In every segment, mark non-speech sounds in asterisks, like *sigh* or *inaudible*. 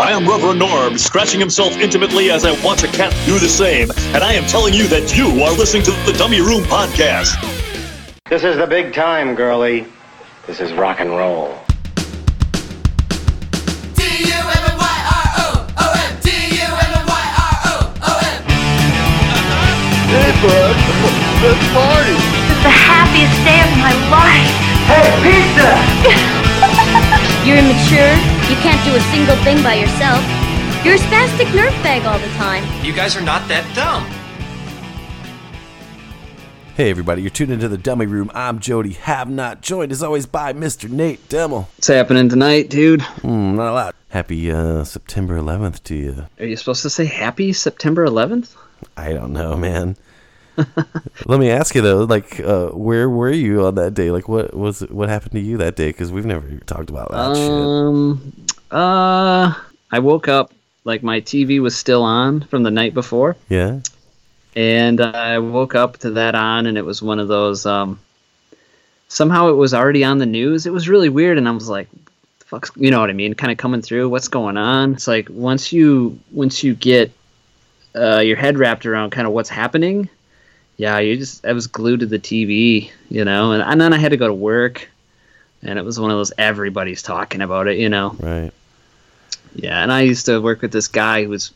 I am Reverend Norm, scratching himself intimately as I watch a cat do the same, and I am telling you that you are listening to the Dummy Room Podcast. This is the big time, girlie. This is rock and roll. Hey, bud. Let's party. It's the happiest day of my life. Hey, pizza! *laughs* You're immature. You can't do a single thing by yourself. You're a spastic nerve bag all the time. You guys are not that dumb. Hey everybody, you're tuned into the Dummy Room. I'm Jody. Have not joined as always by Mr. Nate Demmel. What's happening tonight, dude? Hmm, not a lot. Happy uh, September 11th to you. Are you supposed to say happy September 11th? I don't know, man. *laughs* Let me ask you though, like, uh, where were you on that day? Like, what was what happened to you that day? Because we've never talked about that shit. Um, uh, I woke up like my TV was still on from the night before, Yeah. and I woke up to that on, and it was one of those. Um, somehow it was already on the news. It was really weird, and I was like, the "Fuck's," you know what I mean? Kind of coming through. What's going on? It's like once you once you get uh, your head wrapped around kind of what's happening. Yeah, you just I was glued to the TV, you know, and, and then I had to go to work, and it was one of those everybody's talking about it, you know. Right. Yeah, and I used to work with this guy who was,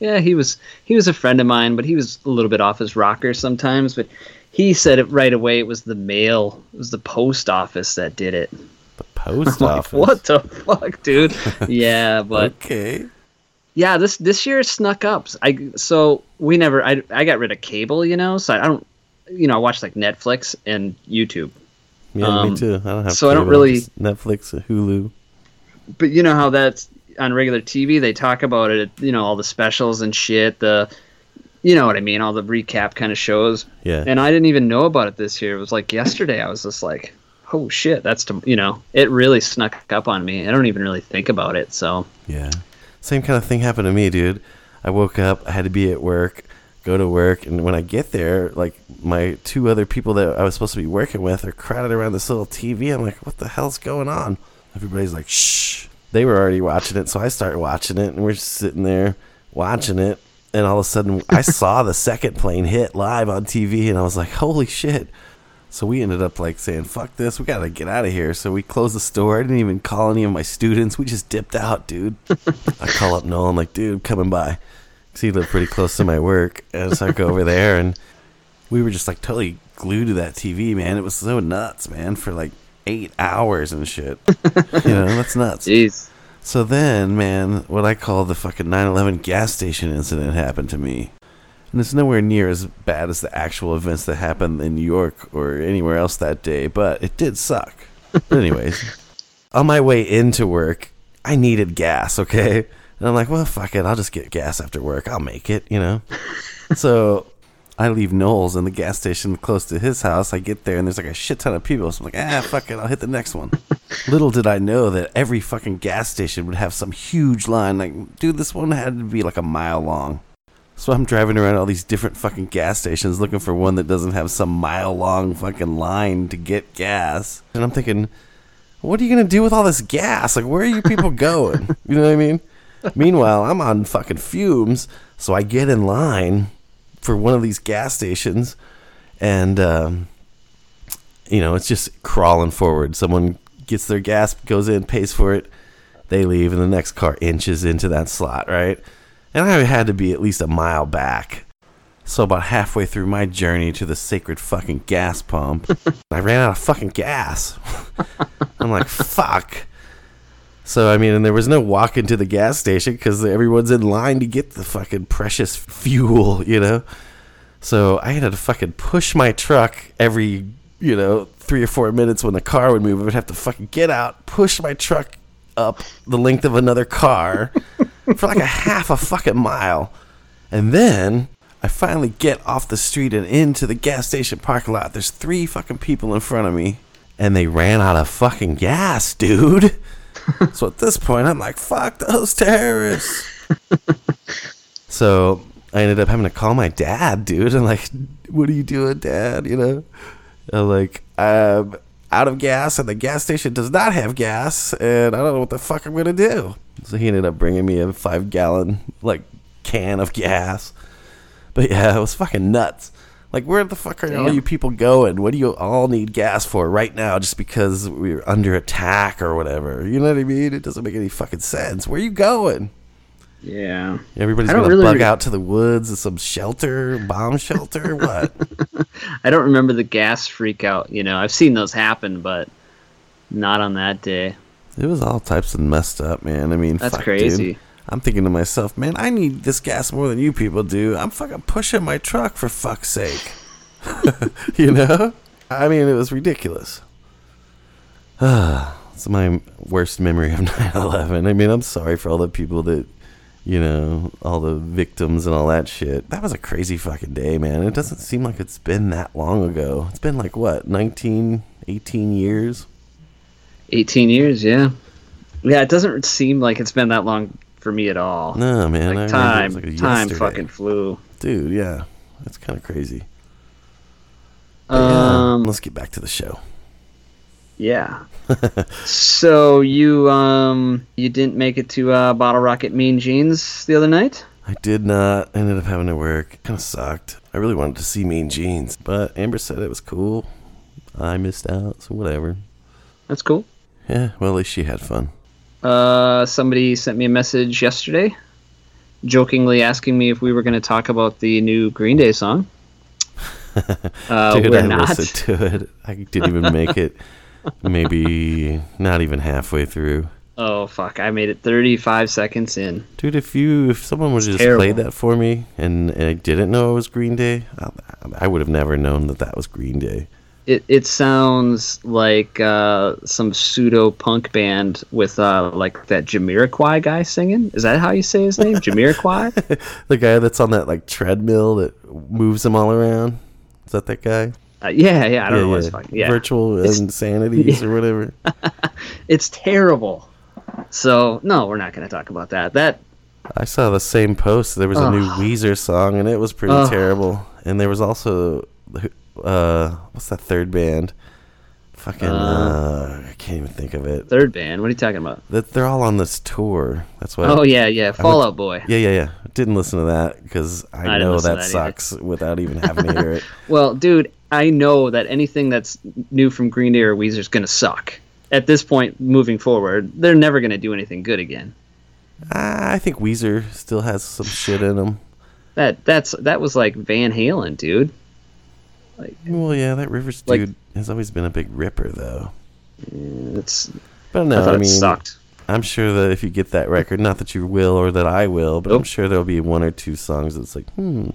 yeah, he was he was a friend of mine, but he was a little bit off his rocker sometimes. But he said it right away. It was the mail, it was the post office that did it. The post *laughs* Like, office. what the fuck, dude? *laughs* yeah, but Okay. Yeah, this this year snuck up. I so we never. I I got rid of cable, you know, so I don't. You know, I watch like Netflix and YouTube. Yeah, Um, me too. I don't have. so I don't really- Netflix, Hulu. but you know how that's on regular TV. They talk about it. You know all the specials and shit. The, you know what I mean. All the recap kind of shows. Yeah. And I didn't even know about it this year. It was like yesterday. I was just like, oh shit, that's to you know. It really snuck up on me. I don't even really think about it. So Yeah. Same kind of thing happened to me, dude. I woke up, I had to be at work, go to work, and when I get there, like my two other people that I was supposed to be working with are crowded around this little TV. I'm like, what the hell's going on? Everybody's like, shh. They were already watching it, so I started watching it, and we're just sitting there watching it. And all of a sudden, I saw the second plane hit live on TV, and I was like, holy shit. So we ended up like saying, fuck this, we gotta get out of here. So we closed the store. I didn't even call any of my students. We just dipped out, dude. I call up Noel. I'm like, dude, I'm coming by. Because he lived pretty close to my work. And so I go over there and we were just like totally glued to that TV, man. It was so nuts, man, for like eight hours and shit. you know, that's nuts. jeez. So then, man, what I call the fucking 9 11 gas station incident happened to me. And it's nowhere near as bad as the actual events that happened in New York or anywhere else that day, but it did suck. *laughs* But, anyways, on my way into work, I needed gas, okay? And I'm like, well, fuck it. I'll just get gas after work. I'll make it, you know? *laughs* so I leave Knowles in the gas station close to his house. I get there and there's like a shit ton of people. So I'm like, ah, fuck it. I'll hit the next one. *laughs* Little did I know that every fucking gas station would have some huge line. Like, dude, this one had to be like a mile long. So I'm driving around all these different fucking gas stations looking for one that doesn't have some mile long fucking line to get gas. And I'm thinking, what are you gonna do with all this gas? Like, where are you people *laughs* going? You know what I mean? Meanwhile, I'm on fucking fumes, so I get in line for one of these gas stations, and um, you know it's just crawling forward. Someone gets their gas, goes in, pays for it, they leave, and the next car inches into that slot, right? And I had to be at least a mile back. So about halfway through my journey to the sacred fucking gas pump, *laughs* I ran out of fucking gas. *laughs* I'm like, fuck. So I mean, and there was no walking to the gas station because everyone's in line to get the fucking precious fuel, you know. So I had to fucking push my truck every, you know, three or four minutes when the car would move. I would have to fucking get out, push my truck up the length of another car *laughs* for like a half a fucking mile, and then I finally get off the street and into the gas station parking lot. There's three fucking people in front of me, and they ran out of fucking gas, dude. *laughs* so at this point, I'm like, fuck those terrorists. *laughs* so I ended up having to call my dad, dude. And like, what are you doing, dad? You know, I'm like, um, out of gas and the gas station does not have gas and I don't know what the fuck I'm gonna do. So he ended up bringing me a five gallon like can of gas. But yeah, it was fucking nuts. Like where the fuck are all you people going? What do you all need gas for right now just because we're under attack or whatever? You know what I mean? It doesn't make any fucking sense. Where are you going? Yeah. Everybody's gonna really bug re- out to the woods and some shelter, bomb shelter, what? *laughs* I don't remember the gas freak out. You know, I've seen those happen, but not on that day. It was all types of messed up, man. I mean, That's fuck, crazy. Dude. I'm thinking to myself, man, I need this gas more than you people do. I'm fucking pushing my truck for fuck's sake. *laughs* you know? I mean, it was ridiculous. *sighs* it's my worst memory of *laughs* 9 11. I mean, I'm sorry for all the people that, you know, all the victims and all that shit. That was a crazy fucking day, man. It doesn't seem like it's been that long ago. It's been like, what, 19, 18 years? 18 years, yeah. Yeah, it doesn't seem like it's been that long for me at all. No, man. Like time, like time fucking flew. Dude, yeah. That's kind of crazy. But yeah, Um, let's get back to the show. yeah. *laughs* so you um you didn't make it to uh, Bottle Rocket Mean Jeans the other night? I did not. I ended up having to work. Kind of sucked. I really wanted to see Mean Jeans, but Amber said it was cool. I missed out, so whatever. That's cool. Yeah, well, at least she had fun. Uh, somebody sent me a message yesterday, jokingly asking me if we were going to talk about the new Green Day song. *laughs* Uh, Dude, we're I not. listened to it. I didn't even make it. Maybe not even halfway through. Oh fuck! I made it 35 seconds in. Dude, if you if someone would just terrible. played that for me and, and I didn't know it was Green Day, I, I would have never known that that was Green Day. It it sounds like uh, some pseudo punk band with uh, like that Jamiroquai guy singing. Is that how you say his name? *laughs* Jamiroquai? *laughs* The guy that's on that like treadmill that moves him all around. Is that that guy? uh, yeah, yeah. I don't know what his fucking yeah. Virtual It's- insanities *laughs* or whatever. It's terrible. So no, we're not going to talk about that. That I saw the same post. There was a new. Weezer song, and it was pretty terrible. And there was also, uh, what's that third band? Fucking, uh, I can't even think of it. third band. What are you talking about? That they're all on this tour. That's why. Oh yeah, yeah. Fall Out Boy. yeah, yeah, yeah. Didn't listen to that because I, didn't know that, that sucks without even having to hear it. *laughs* Well, dude, I know that anything that's new from Green Day or Weezer is gonna suck. At this point, moving forward, they're never gonna do anything good again. Ah, I think Weezer still has some shit in them. That that's that was like Van Halen, dude. Well, yeah, that Rivers Like- dude has always been a big ripper, though. It's But I no, I, it mean, sucked. I'm sure that if you get that record, not that you will or that I will, but I'm sure there'll be one or two songs that's like, hmm,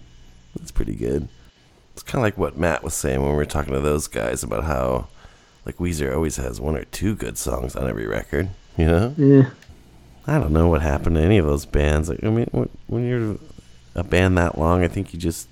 that's pretty good. It's kind of like what Matt was saying when we were talking to those guys about how, like, Weezer always has one or two good songs on every record. You know, Yeah. I don't know what happened to any of those bands. Like, I mean, when you're a band that long, I think you just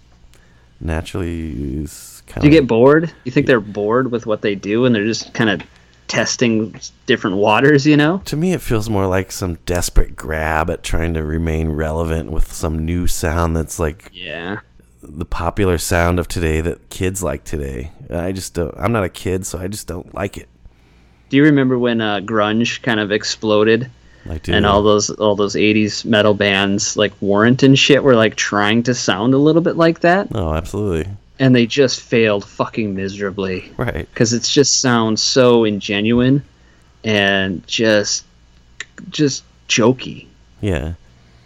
naturally kind Do you get bored? You think they're bored with what they do and they're just kind of testing different waters? You know? To me, it feels more like some desperate grab at trying to remain relevant with some new sound that's like Yeah. the popular sound of today that kids like today. I just don't. I'm not a kid, so I just don't like it. Do you remember when uh, grunge kind of exploded? I do. and all those all those 80s metal bands like Warrant and shit were like trying to sound a little bit like that Oh, absolutely. And they just failed fucking miserably Right. cuz it just sounds so ingenuine and just just jokey Yeah.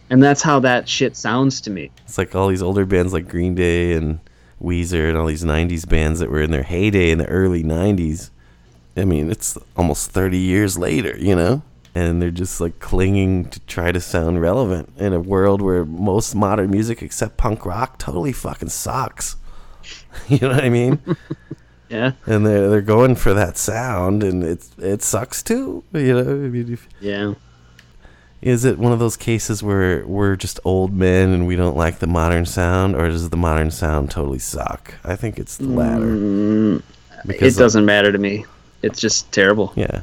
and that's how that shit sounds to me It's like all these older bands like Green Day and Weezer and all these 90s bands that were in their heyday in the early 90s. I mean, it's almost 30 years later, you know? And they're just like clinging to try to sound relevant in a world where most modern music except punk rock totally fucking sucks. *laughs* you know what I mean? *laughs* yeah and they're they're going for that sound and it's it sucks too, you know? I mean, if, yeah is it one of those cases where we're just old men and we don't like the modern sound, or does the modern sound totally suck? I think it's the latter. Mm, Because, it doesn't matter to me it's just terrible Yeah,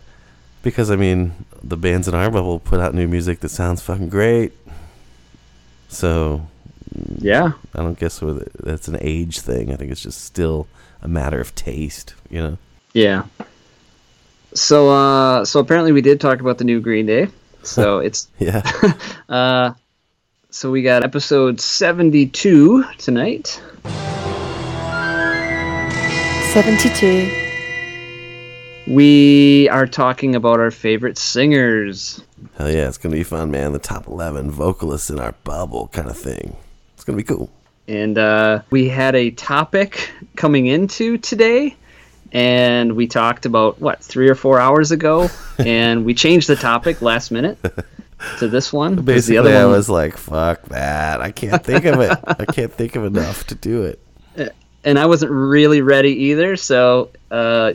because I mean, the bands in our bubble put out new music that sounds fucking great. So yeah I don't guess whether that's an age thing. I think it's just still a matter of taste. You know. yeah So, uh, so apparently we did talk about the new Green Day. So *laughs* it's Yeah. *laughs* uh, so we got episode seventy-two tonight. 72. We are talking about our favorite singers. Hell yeah, it's gonna be fun, man. The top eleven vocalists in our bubble kind of thing. Gonna be cool. And uh, we had a topic coming into today, and we talked about what three or four hours ago, *laughs* and we changed the topic last minute to this one. Basically, the other I one, was like, "Fuck that! I can't think of it. I can't think of enough to do it." *laughs* and I wasn't really ready either. So uh,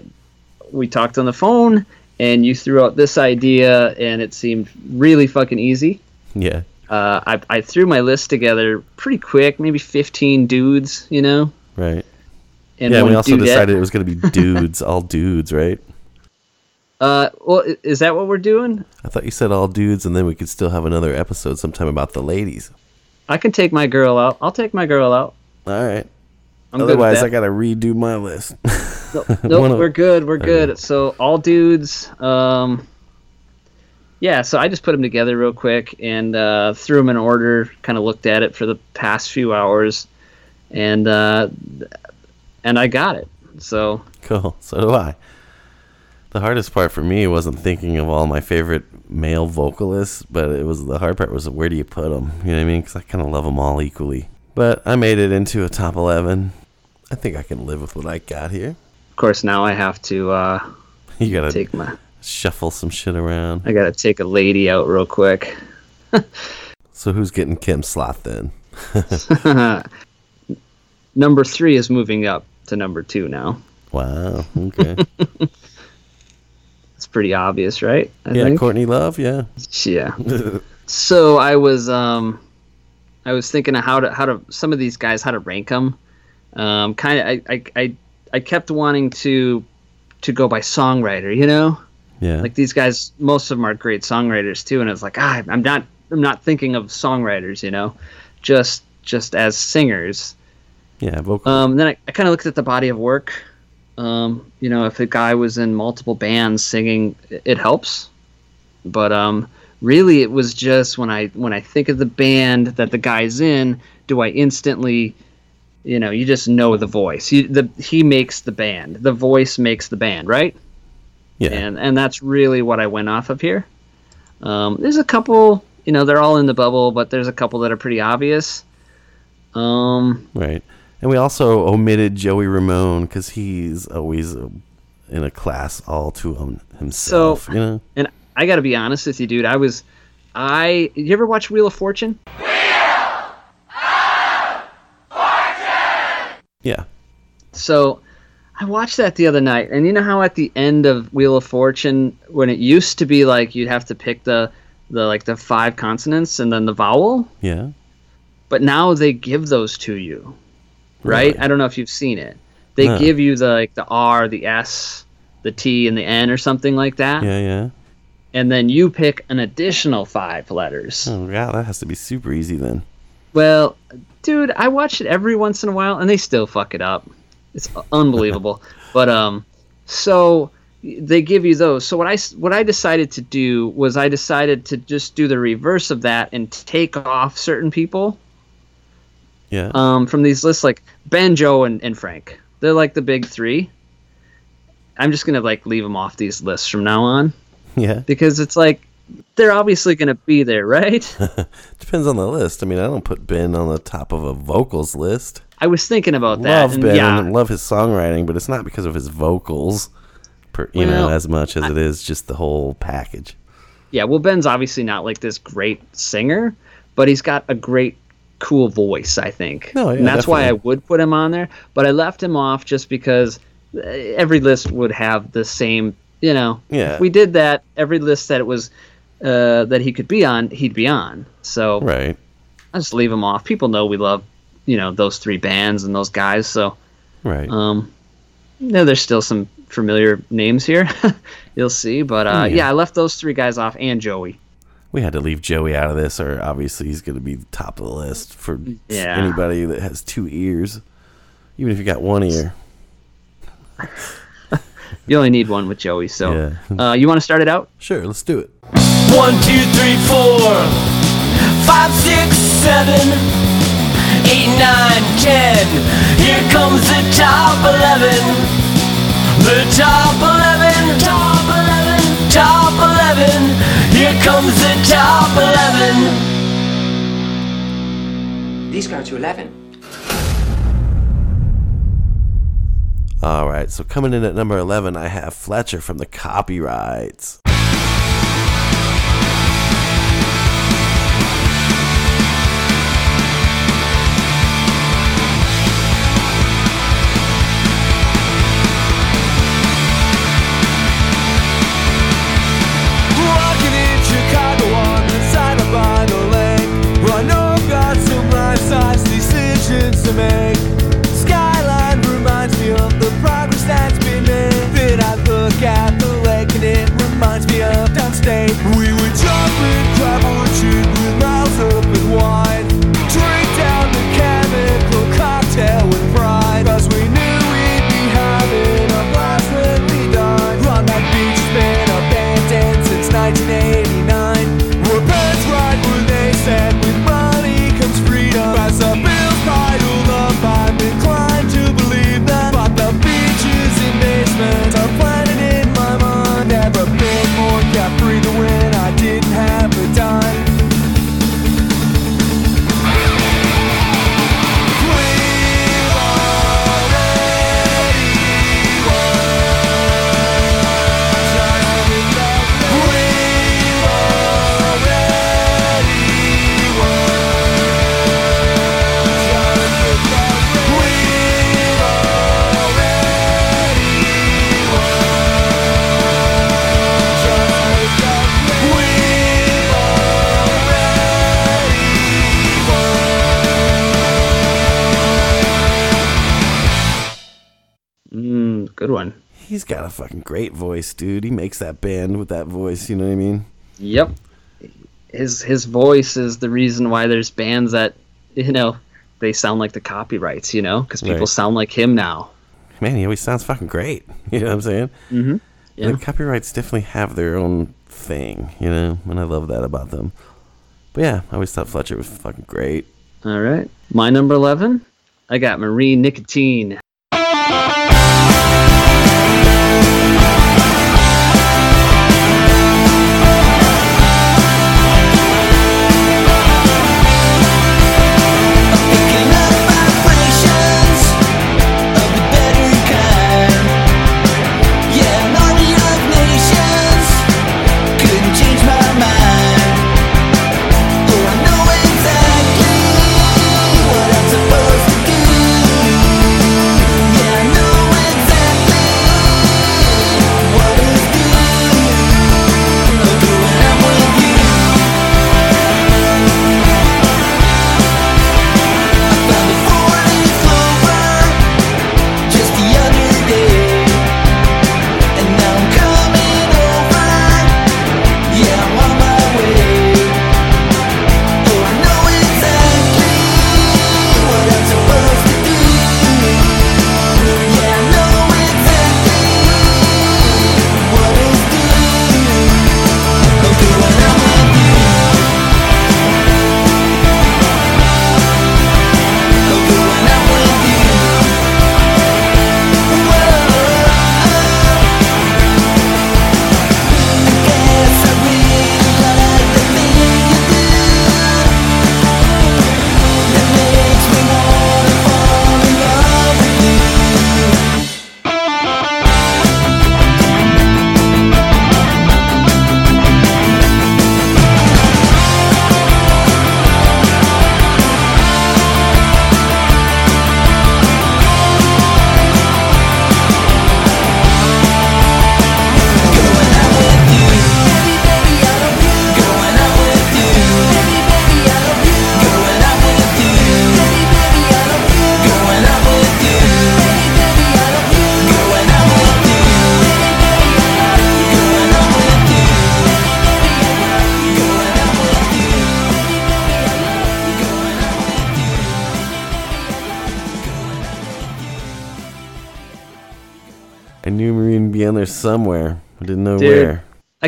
we talked on the phone, and you threw out this idea, and it seemed really fucking easy. Yeah, Uh, I, I threw my list together pretty quick, maybe 15 dudes, you know. right. And yeah, we also dudette. decided it was gonna be *laughs* dudes, all dudes, right? Uh, well, is that what we're doing? I thought you said all dudes, and then we could still have another episode sometime about the ladies. I can take my girl out. I'll take my girl out. All right. I'm Otherwise, I gotta redo my list. that. Nope, *laughs* we're good. We're good. So all dudes. Um, yeah. So I just put them together real quick and uh, threw them in order. Kind of looked at it for the past few hours, and uh, and I got it. So Cool. So do I. The hardest part for me wasn't thinking of all my favorite male vocalists, but it was the hard part was where do you put them? You know what I mean? Because I kind of love them all equally. But I made it into a top eleven. I think I can live with what I got here. of course now I have to uh, You gotta take my. Shuffle some shit around. I gotta take a lady out real quick. So who's getting Kim's slot then? *laughs* Number three is moving up to number two now. Wow. Okay. *laughs* It's pretty obvious, right? I yeah, think. Courtney Love. Yeah. Yeah. *laughs* so I was um, I was thinking of how to how to some of these guys how to rank them. Um, kind of I, I I I kept wanting to to go by songwriter, you know, Yeah. like these guys. Most of them are great songwriters too, and I was like, ah, I'm not I'm not thinking of songwriters, you know, just just as singers. yeah. Vocal. Um, then I, I kind of looked at the body of work. Um, you know, if a guy was in multiple bands singing, it, it helps. But um, really, it was just when I when I think of the band that the guy's in, do I instantly, you know, you just know the voice. You, the he makes the band. The voice makes the band, right? Yeah. And and that's really what I went off of here. Um, there's a couple, you know, they're all in the bubble, but there's a couple that are pretty obvious. Um, Right. And we also omitted Joey Ramone because he's always uh, in a class all to him, himself. you know? And I got to be honest with you, dude. I was, I. You ever watch Wheel of Fortune? Wheel of Fortune? Yeah. So, I watched that the other night, and you know how at the end of Wheel of Fortune, when it used to be like you'd have to pick the, the like the five consonants and then the vowel, Yeah. but now they give those to you, right? Really? I don't know if you've seen it. They give you the like the R, the S, the T, and the N, or something like that, Yeah. Yeah. and then you pick an additional five letters. Oh, yeah. That has to be super easy then. Well, dude, I watch it every once in a while, and they still fuck it up. It's unbelievable. *laughs* but um, so they give you those. So what I what I decided to do was I decided to just do the reverse of that and take off certain people Yeah. um from these lists, like Ben, Joe, and, and Frank. They're like the big three. I'm just gonna like leave them off these lists from now on yeah. because it's like they're obviously gonna be there, right? *laughs* Depends on the list. I mean, I don't put Ben on the top of a vocals list. I was thinking about that. Love and Ben yeah, and love his songwriting, but it's not because of his vocals, per, you know, as much as it is just the whole package. Yeah, well, Ben's obviously not like this great singer, but he's got a great, cool voice, I think. No, yeah, and that's why I would put him on there. But I left him off just because uh, every list would have the same, you know. Yeah. If we did that, every list that it was uh, that he could be on, he'd be on. So Right. I just leave him off. People know we love, you know, those three bands and those guys. So Right. um, no, there's still some familiar names here. *laughs* You'll see, but uh, Yeah. yeah, I left those three guys off and Joey. we had to leave Joey out of this, or obviously he's going to be top of the list for Yeah. anybody that has two ears, even if you got one ear. *laughs* You only need one with Joey. So, Yeah. uh, you want to start it out? Sure, let's do it. One, two, three, four, five, six, seven, eight, nine, ten. Here comes the top eleven. The top eleven, top eleven, top eleven. Here comes the top eleven. These go to 11. All right, so coming in at number 11, I have Fletcher from the Copyrights. Decisions He's got a fucking great voice, dude. He makes that band with that voice, you know what I mean? Yep. His his voice is the reason why there's bands that you know they sound like the copyrights. You know, because people Right. sound like him now. Man, he always sounds fucking great. *laughs* You know what I'm saying? Mm-hmm. Yeah. The copyrights definitely have their own thing, you know, and I love that about them. But yeah, I always thought Fletcher was fucking great. All right. My number 11, I got Marino Nicotine.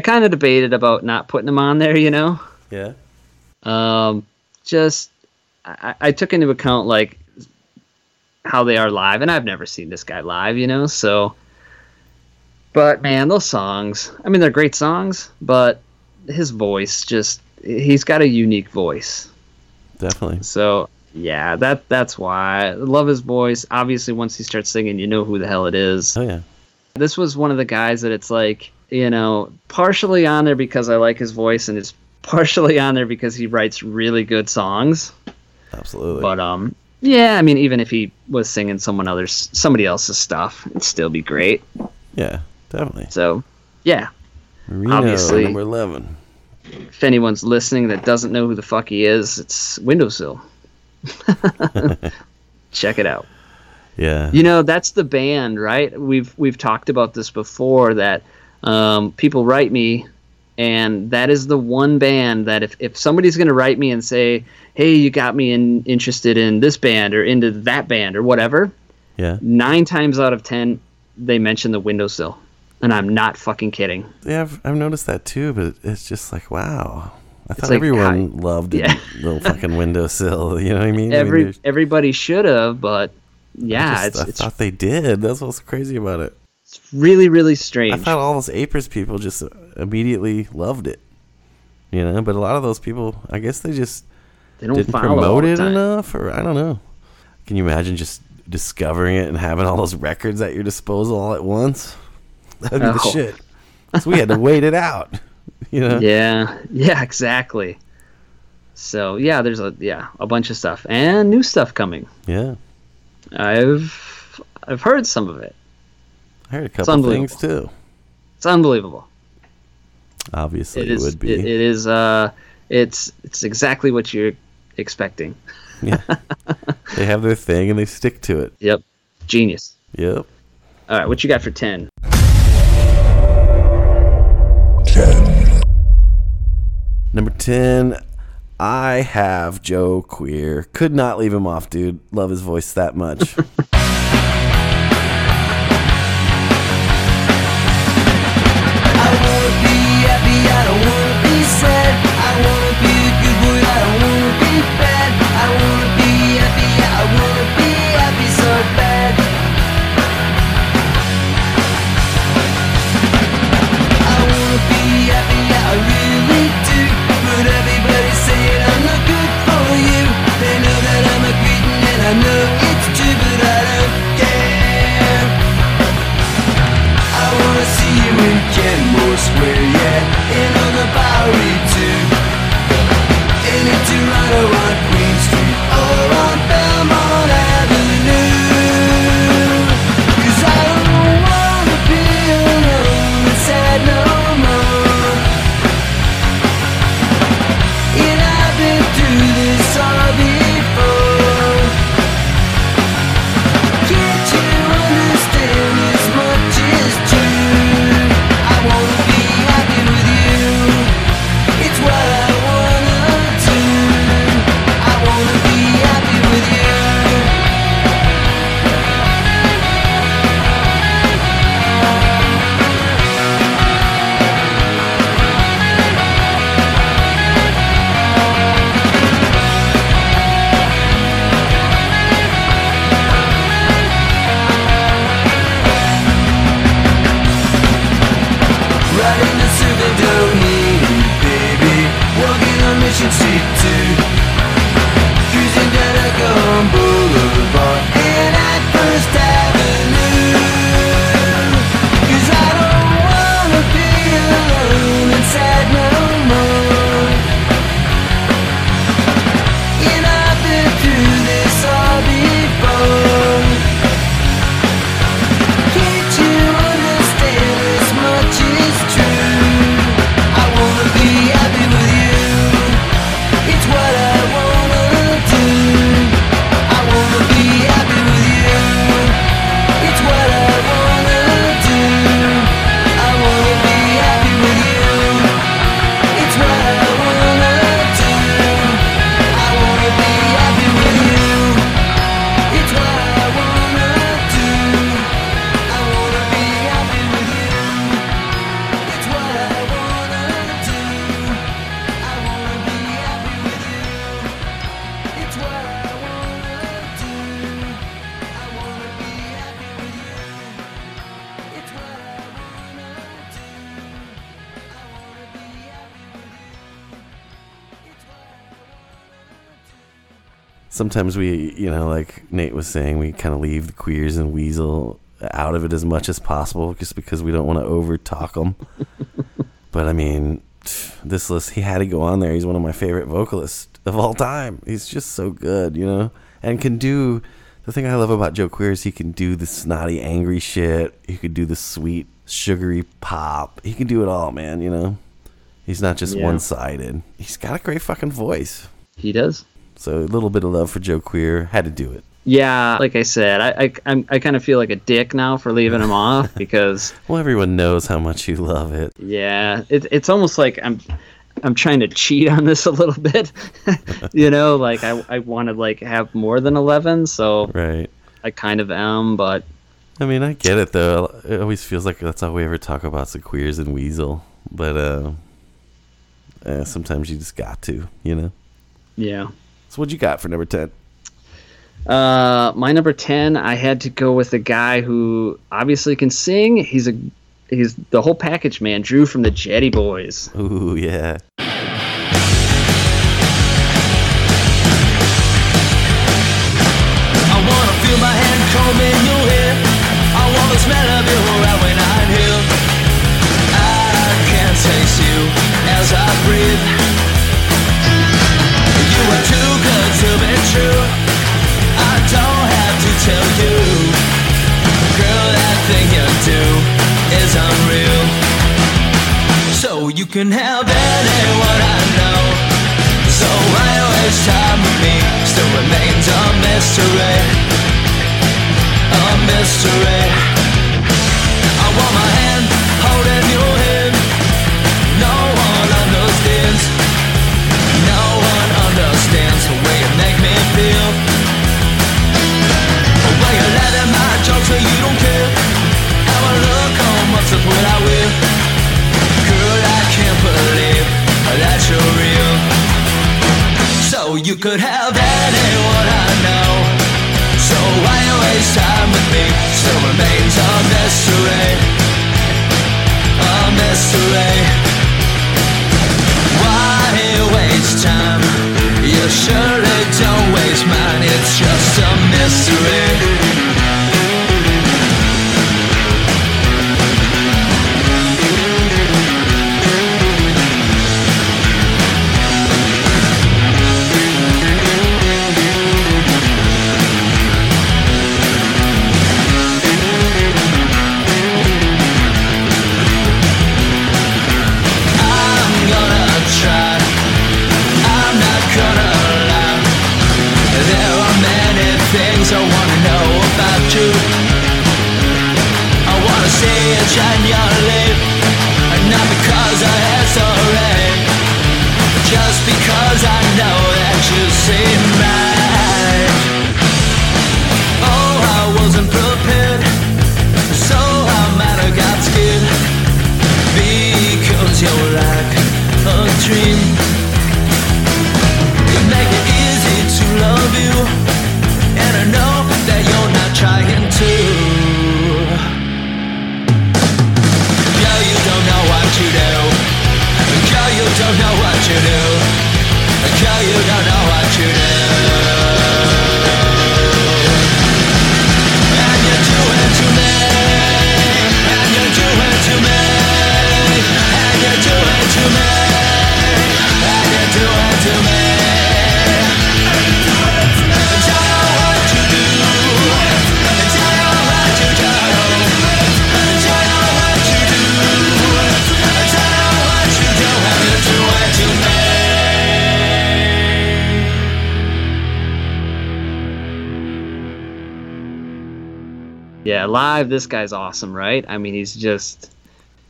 Kind of debated about not putting him on there, you know. Yeah. Um, just I, I took into account like how they are live, and I've never seen this guy live, you know. So, but man, those songs. I mean, they're great songs, but his voice just—he's got a unique voice. Definitely. So yeah, that that's why I love his voice. Obviously, once he starts singing, you know who the hell it is. Oh yeah. This was one of the guys that it's like, you know, partially on there because I like his voice, and it's partially on there because he writes really good songs. Absolutely. But um, yeah, I mean, even if he was singing someone other's somebody else's stuff, it'd still be great. yeah, definitely. So, yeah, Marino, obviously- number eleven. if anyone's listening that doesn't know who the fuck he is, it's Windowsill. *laughs* Check it out. Yeah. You know, that's the band, right? We've we've talked about this before that um, people write me, and that is the one band that if, if somebody's going to write me and say, "Hey, you got me in, interested in this band or into that band or whatever," yeah. nine times out of ten they mention the windowsill, and I'm not fucking kidding. Yeah, I've, I've noticed that too, but it's just like, wow. I thought like, everyone hi- loved *laughs* Yeah. little fucking windowsill. *laughs* You know what I mean? I mean, Every everybody should have, but I yeah, just- it's I it's thought they did. That's what's crazy about it. Really really strange. I thought all those Apers people just immediately loved it. You know, but a lot of those people, I guess they just they don't didn't promote it enough, or I don't know. Can you imagine just discovering it and having all those records at your disposal all at once? *laughs* That'd be the Oh. shit. So we had to wait it out. *laughs* You know? Yeah, yeah, exactly. So yeah, there's a yeah a bunch of stuff and new stuff coming. Yeah. I've I've heard some of it. I heard a couple unbelievable. things too. It's unbelievable. Obviously, It it, is. would be. It, it is. Uh, it's it's exactly what you're expecting. yeah. *laughs* they have their thing and they stick to it. Yep, genius. Yep. All right, what you got for ten? ten? Number 10, I have Joe Queer. Could not leave him off, dude. Love his voice that much. *laughs* sometimes we, you know, like Nate was saying, we kind of leave the queers and Weasel out of it as much as possible, just because we don't want to over talk them. *laughs* but I mean, this list, he had to go on there. He's one of my favorite vocalists of all time. He's just so good, you know, and can do. The thing I love about Joe Queer is he can do the snotty, angry shit. He could do the sweet, sugary pop. He can do it all, man. You know, he's not just Yeah. one-sided. He's got a great fucking voice. He does. So a little bit of love for Joe Queer. Had to do it. Yeah, like I said, I I, I'm, kind of feel like a dick now for leaving him off *laughs* because Well, everyone knows how much you love it. yeah, it, it's almost like I'm I'm trying to cheat on this a little bit. *laughs* you know, like I I want to like have more than eleven, so Right. I kind of am, but I mean, I get it though. It always feels like that's all we ever talk about: is the queers and Weasel. But uh, uh, sometimes you just got to, you know. yeah. So what you got for number ten? Uh, my number ten, I had to go with a guy who obviously can sing. He's a he's the whole package, man. Drew from the Jetty Boys. Ooh, yeah. I wanna feel my hand combing your hair. I want the smell of you right when I'm here. I can taste you as I breathe. Girl, that thing you do is unreal. So you can have anyone I know. So why waste time with me? Still remains a mystery. A mystery. I want my you don't care. How I. Girl, I can't believe that you're real. So you could have anyone I know. So why waste time with me? Still remains a mystery. A mystery. Why waste time? You surely don't waste mine. It's just a mystery. You. I wanna see you shine your not because I have already, just because I know that you seem right. Oh, I wasn't prepared, so I. Because you're like a dream Yeah, live, this guy's awesome, right? I mean, he's just.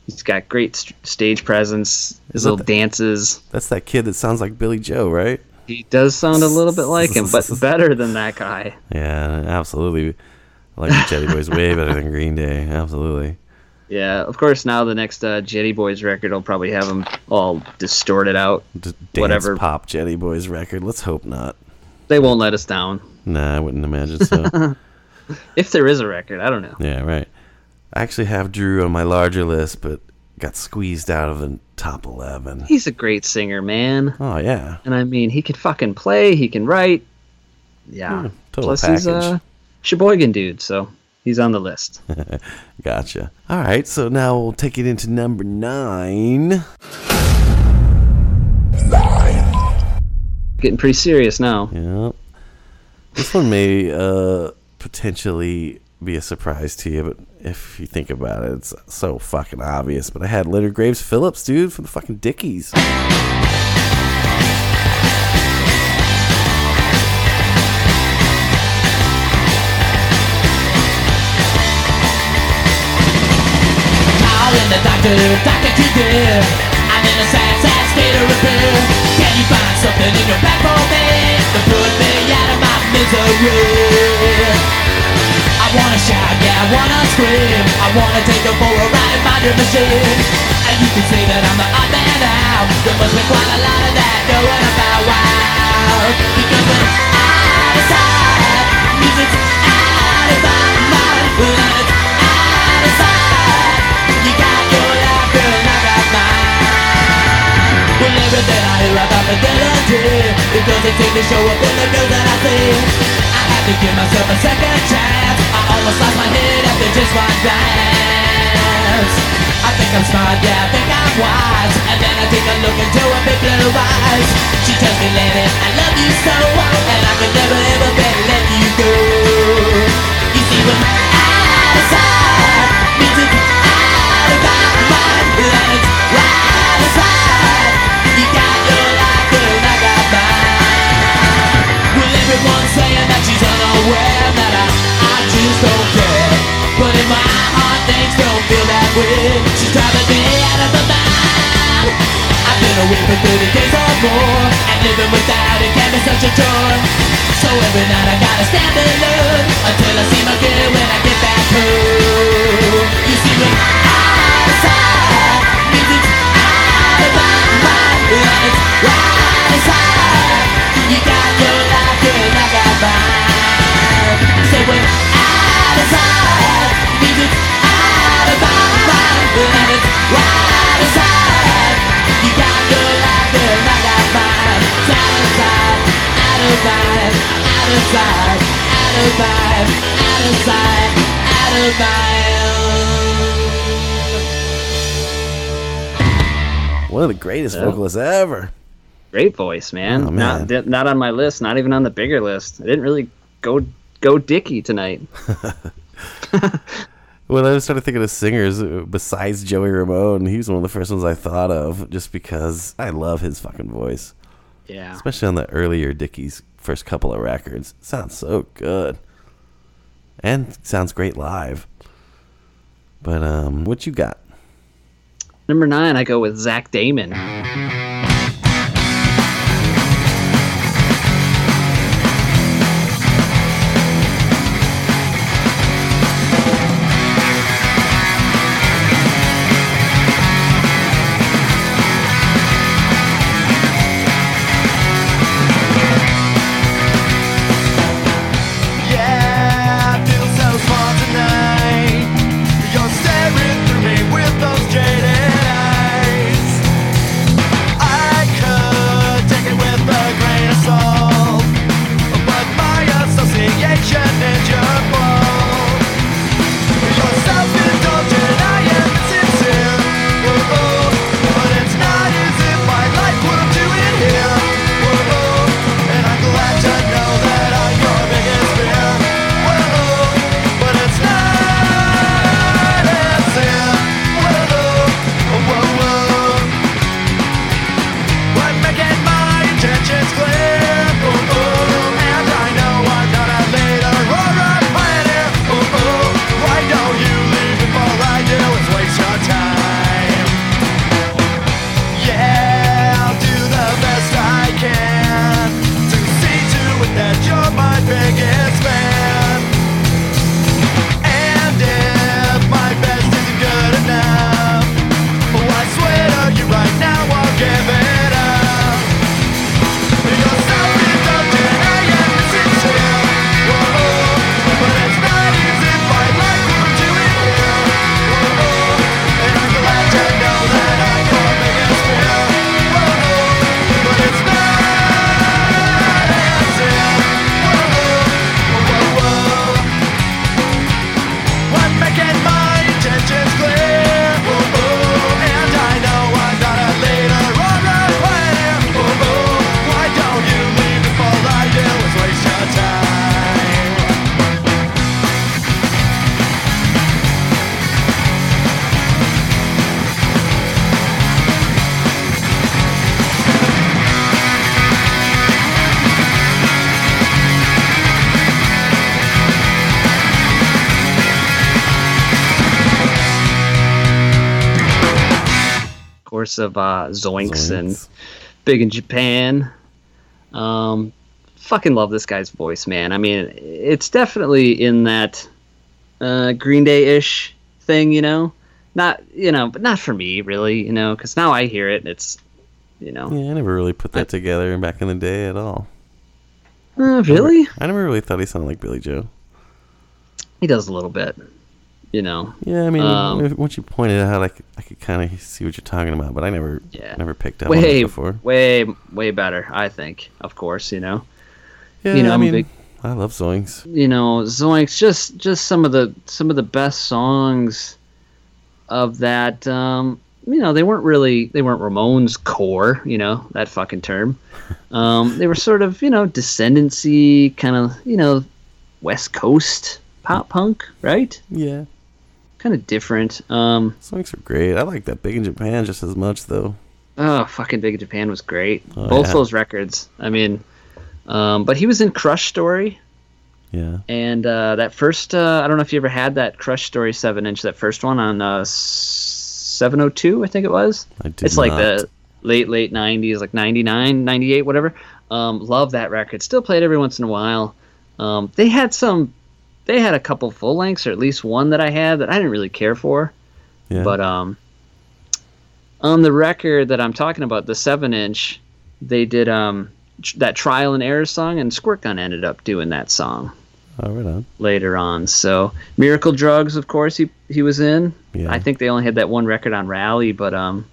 He's got great st- stage presence. His that little dances. That's that kid that sounds like Billie Joe, right? He does sound a little bit like him, but *laughs* better than that guy. Yeah, absolutely. I like the Jetty Boys way better than Green Day. Absolutely. Yeah, of course. Now the next uh, Jetty Boys record will probably have them all distorted out. Whatever. pop Jetty Boys record. Let's hope not. They won't let us down. Nah, I wouldn't imagine so. *laughs* *laughs* If there is a record, I don't know. yeah, right. I actually have Drew on my larger list, but got squeezed out of the top 11. He's a great singer, man. Oh, yeah. And I mean, he can fucking play. He can write. Yeah. Hmm, total Plus he's a Sheboygan dude, so he's on the list. *laughs* Gotcha. All right, so now we'll take it into number nine. Getting pretty serious now. Yep. This one may uh, potentially be a surprise to you, but if you think about it, it's so fucking obvious. But I had Leonard Graves Phillips, dude, from the fucking Dickies. The doctor, to dear. I'm in a sad, sad state of repair. Can you find something in your back for me to put me out of my misery? Wanna shout, yeah, I wanna scream. I wanna take you for a ride in my dream machine. And you can say that I'm the odd man out. There must be quite a lot of that going about. Wow, because when I decide, music's out of my mind. When it's out of sight, you got your life, girl, I got mine. Well, everything I hear about fidelity, it doesn't seem to show up in the news that I see. To give myself a second chance. I almost lost my head after just one glance. I think I'm smart, yeah, I think I'm wise. And then I take a look into her big blue eyes. She tells me, lady, I love you so, and I could never ever better let you go. You see, when I decide, means she's that I, I just don't care. But in my heart, things don't feel that way. She's driving me out of my mind. I've been away for 30 days or more, and living without it can be such a chore. So every night I gotta stand alone until I see my girl when I get back home. You see, when I decide, means it's out of my right inside. You got your life, I got mine. One of the greatest vocalists ever. Great voice, man. Oh, man. Not not on my list, not even on the bigger list. I didn't really go go Dicky tonight. *laughs* *laughs* When I started thinking of singers uh, besides Joey Ramone, he was one of the first ones I thought of just because I love his fucking voice. Yeah. Especially on the earlier Dickies first couple of records. Sounds so good. And sounds great live. But um what you got? Number nine, I go with Zach Damon. Uh, Zoinks, and Big in Japan. Um, fucking love this guy's voice, man. I mean, it's definitely in that uh, Green Day ish thing, you know. Not you know, but not for me, really, you know, because now I hear it, and it's you know, Yeah, I never really put that together back in the day at all. uh, really, I never really thought he sounded like Billie Joe. he does a little bit, you know. Yeah, I mean, Um, once you pointed out, I could, I could kind of see what you're talking about, but I never, Yeah. never picked up on it Way, before. way, way better, I think. Of course, you know. Yeah, you know, I mean, big- I love Zoinks. you know zoinks just just some of the some of the best songs of that um you know they weren't really they weren't ramones core you know that fucking term *laughs* um they were sort of you know descendancy kind of you know west coast pop punk right Yeah, kind of different um Zoinks are great. I like that Big in Japan just as much, though. oh fucking big in japan was great Oh, both yeah. those records i mean um but he was in crush story Yeah, And uh, that first, uh, I don't know if you ever had that Crush Story 7 inch, that first one on uh, 702, I think it was. I did It's like the late, late 90s, like 99, 98, whatever. Um, love that record. Still played every once in a while. Um, they had some, they had a couple full lengths, or at least one that I had that I didn't really care for. yeah. But um, on the record that I'm talking about, the 7 inch, they did um, tr- that Trial and Error song, and Squirtgun ended up doing that song oh, right on. later on. So Miracle Drugs, of course, he he was in. Yeah. I think they only had that one record on Rally, but um,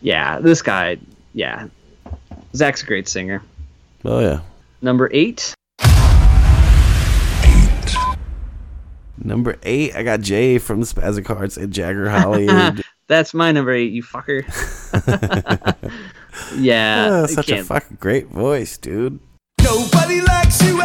yeah, this guy, yeah, Zach's a great singer. Oh yeah. Number eight, Number eight, I got Jay from the Spazzic Hearts and Jagger *laughs* Holly. that's my number eight. You fucker. *laughs* *laughs* yeah, Ah, I such a fucking great voice, dude. Nobody likes you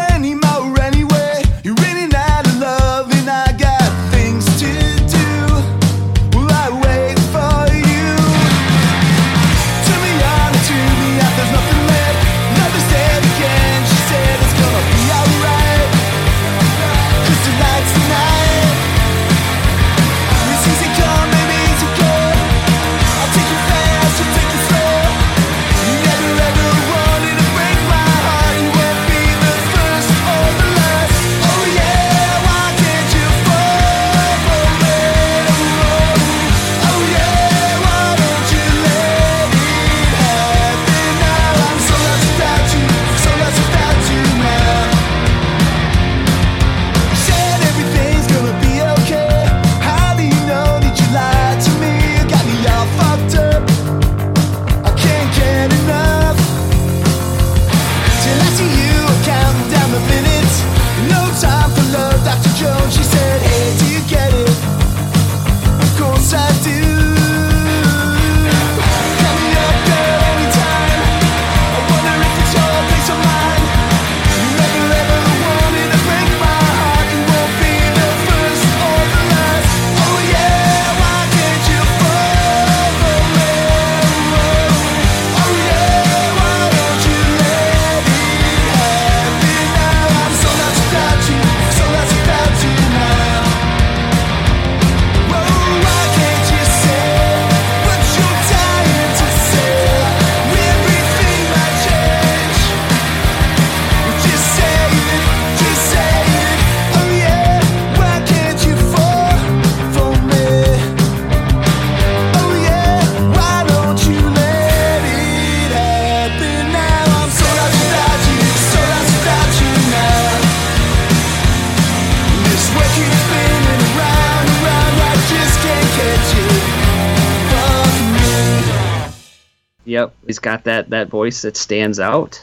Yep, he's got that that voice that stands out.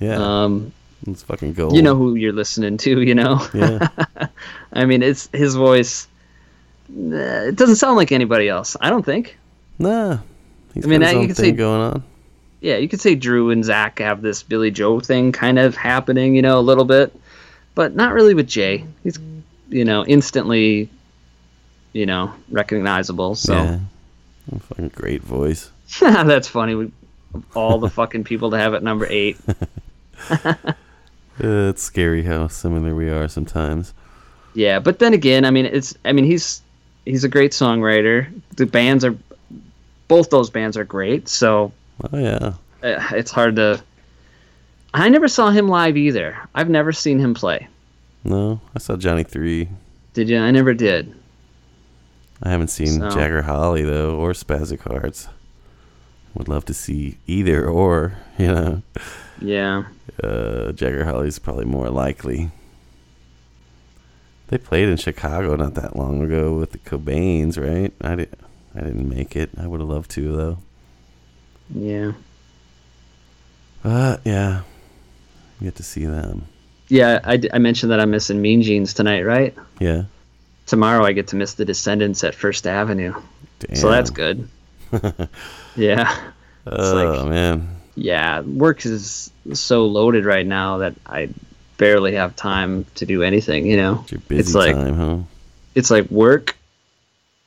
Yeah, Um, it's fucking gold. you know who you're listening to, you know. Yeah. *laughs* I mean, it's his voice. It doesn't sound like anybody else. I don't think. Nah. He's I mean, got his I- you could say- going on. Yeah, you could say Drew and Zach have this Billie Joe thing kind of happening, you know, a little bit, but not really with Jay. He's, you know, instantly, you know, recognizable. So Yeah. Fucking great voice. *laughs* that's funny. We, all the fucking people to have at number eight. *laughs* Uh, it's scary how similar we are sometimes. Yeah, but then again, I mean, it's I mean he's he's a great songwriter. The bands are both those bands are great. So Oh yeah. uh, it's hard to. I never saw him live either. I've never seen him play. No, I saw Johnny Three. Did you? I never did. I haven't seen So- Jagger Holly though, or Spazzic Hearts. Would love to see either or. *laughs* You know, Yeah. uh, Jagger Holly's probably more likely. They played in Chicago not that long ago with the Cobains, right? I didn't. I didn't make it. I would have loved to though. Yeah. But yeah, get to see them. Yeah. I, I mentioned that I'm missing Mean Jeans tonight, right? Yeah. Tomorrow I get to miss the Descendents at First Avenue. Damn. So that's good. *laughs* yeah. Oh like- man. Yeah. Work is so loaded right now that I barely have time to do anything, you know? It's your busy it's like time, huh? it's like work,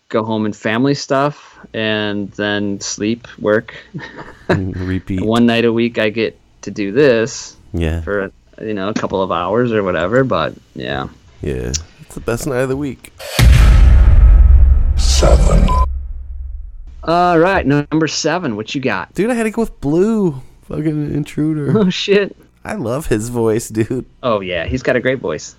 go home and family stuff, and then sleep, work. *laughs* Repeat. One night a week I get to do this Yeah. for you know a couple of hours or whatever. But yeah, Yeah. It's the best night of the week. All right, number seven. What you got? Dude, I had to go with Blue. Fucking intruder. Oh shit. I love his voice, dude. Oh yeah, he's got a great voice.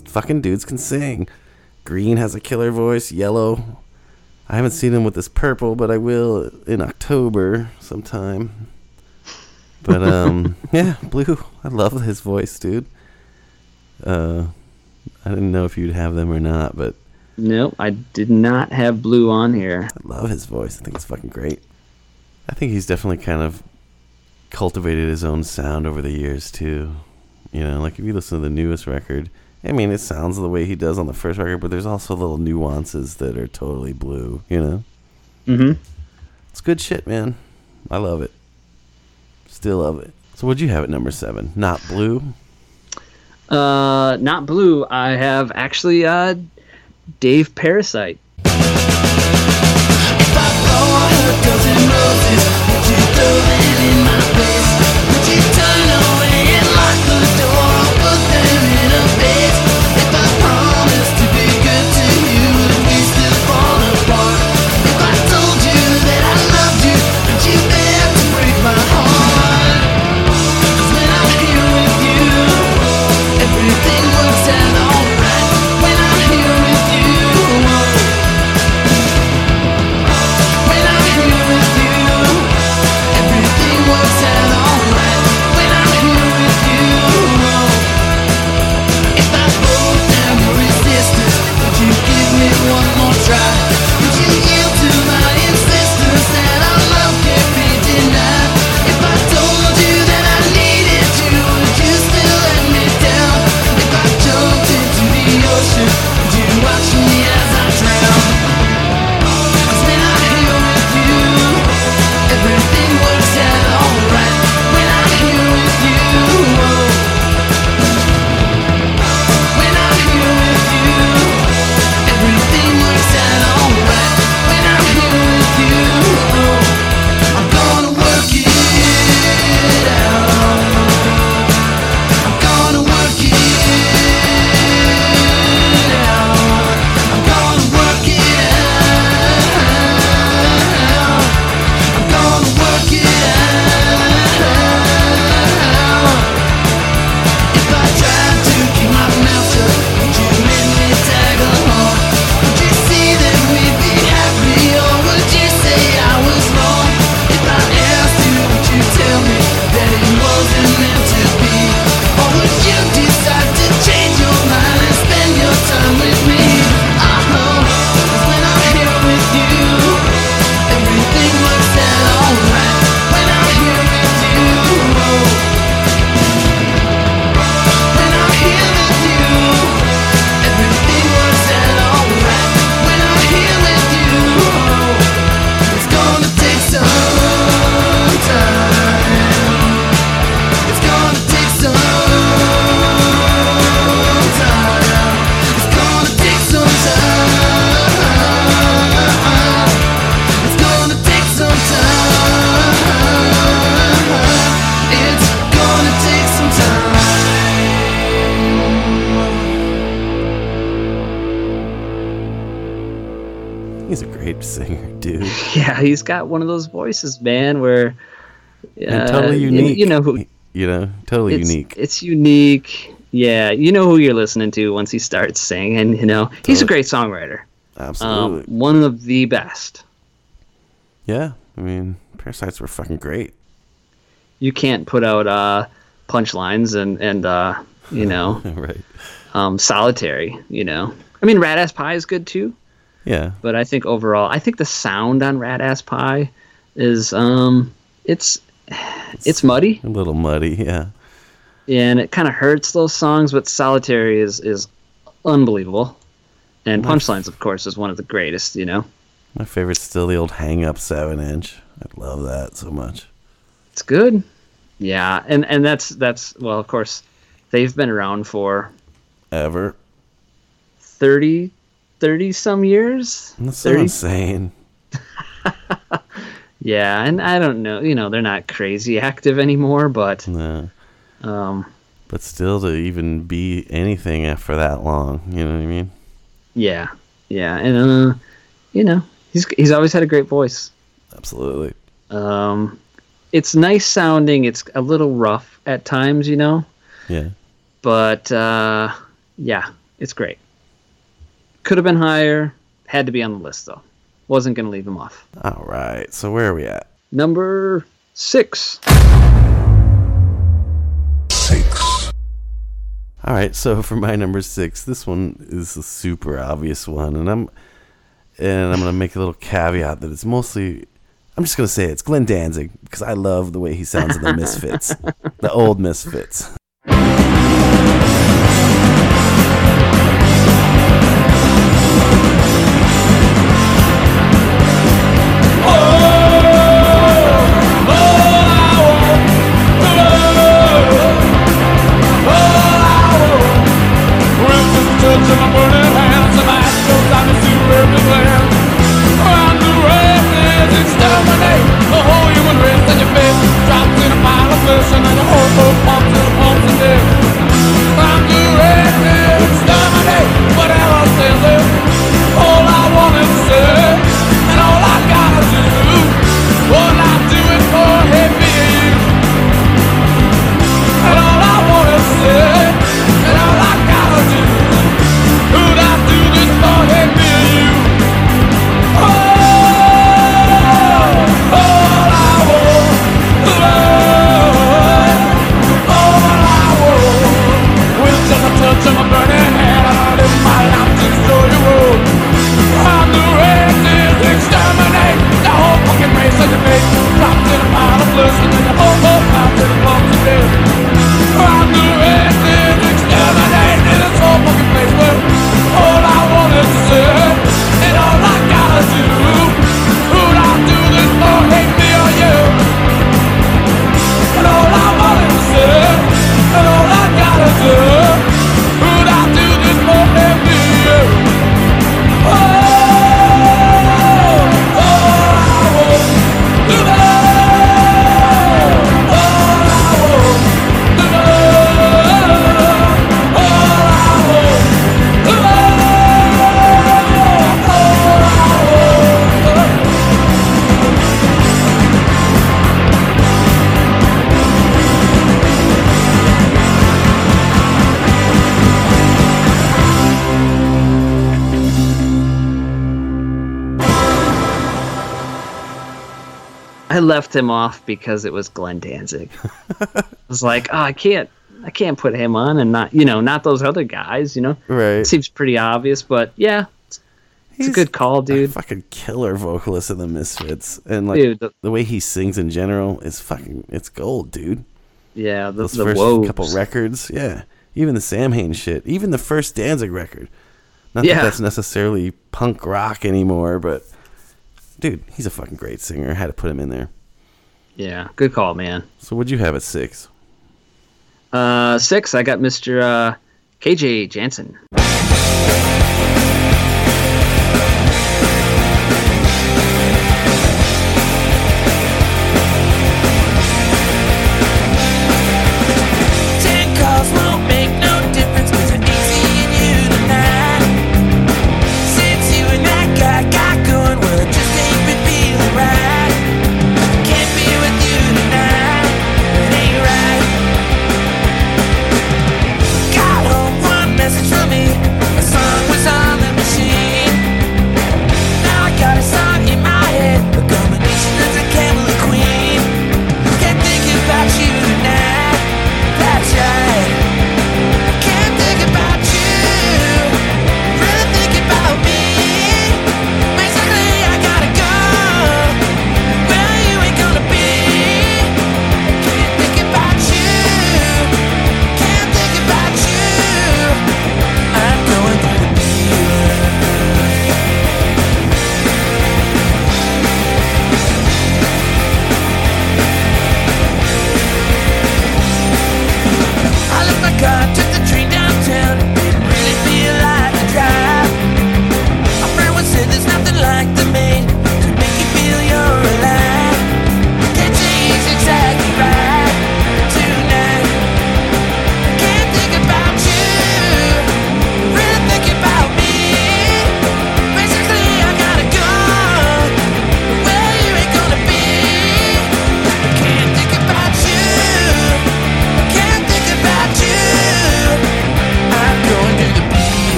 Those fucking dudes can sing. Green has a killer voice. Yellow. I haven't seen him with this purple, but I will in October sometime. But um, *laughs* yeah, blue. I love his voice, dude. Uh, I didn't know if you'd have them or not, but Nope, I did not have blue on here. I love his voice. I think it's fucking great. I think he's definitely kind of cultivated his own sound over the years too. You know, like if you listen to the newest record, I mean, it sounds the way he does on the first record, but there's also little nuances that are totally blue. You know, Mm-hmm. it's good shit, man. I love it. Still love it. So, what'd you have at number seven? Not blue. Uh, not blue. I have actually uh, Dave Parasite. He's a great *laughs* singer, dude. Yeah, he's got one of those voices, man, where And uh, totally you- unique. You, know who? You know, totally it's, unique. It's unique. Yeah, you know who you're listening to once he starts singing. You know, he's a great songwriter. Absolutely. Um, one of the best. yeah, I mean, Parasites were fucking great. You can't put out uh, punchlines and and uh, you know *laughs* right. um, solitary. You know, I mean, Rat Ass Pie is good too. Yeah. but I think overall, I think the sound on Rat Ass Pie is um, it's *sighs* it's muddy A little muddy, yeah. and it kind of hurts those songs. But Solitary is is unbelievable, and Punchlines, of course, is one of the greatest. You know, My favorite's still the old hang up seven inch. I love that so much. it's good. Yeah, and and that's that's well, of course, they've been around for Ever. 30, 30 some years. That's so 30 insane. *laughs* Yeah, and I don't know, you know, they're not crazy active anymore, but No. um, But still to even be anything after that long, you know what I mean? Yeah, yeah, and uh, you know, he's he's always had a great voice. Absolutely. Um, it's nice sounding. It's a little rough at times, you know, Yeah. but uh, yeah, it's great. Could have been higher. Had to be on the list though. Wasn't gonna leave him off. All right. So where are we at? Number six. Six. All right, so for my number six, this one is a super obvious one, and I'm and I'm gonna make a little caveat that it's mostly. I'm just gonna say it's Glenn Danzig because I love the way he sounds in the Misfits, *laughs* the old Misfits. All left him off because it was Glenn Danzig. *laughs* I was like, oh, I can't, I can't put him on and not, you know, not those other guys. You know, Right. seems pretty obvious, but yeah, it's, it's a good call, A dude. fucking killer vocalist of the Misfits, and like Dude, the- the way he sings in general is fucking it's gold, dude. Yeah, the, Those the first couple records, yeah. Even the Samhain shit, even the first Danzig record. Not Yeah. that that's necessarily punk rock anymore, but dude, he's a fucking great singer. I had to put him in there. Yeah, good call, man. So what'd you have at six? Uh, six, I got Mr. Uh, KJ Jansen.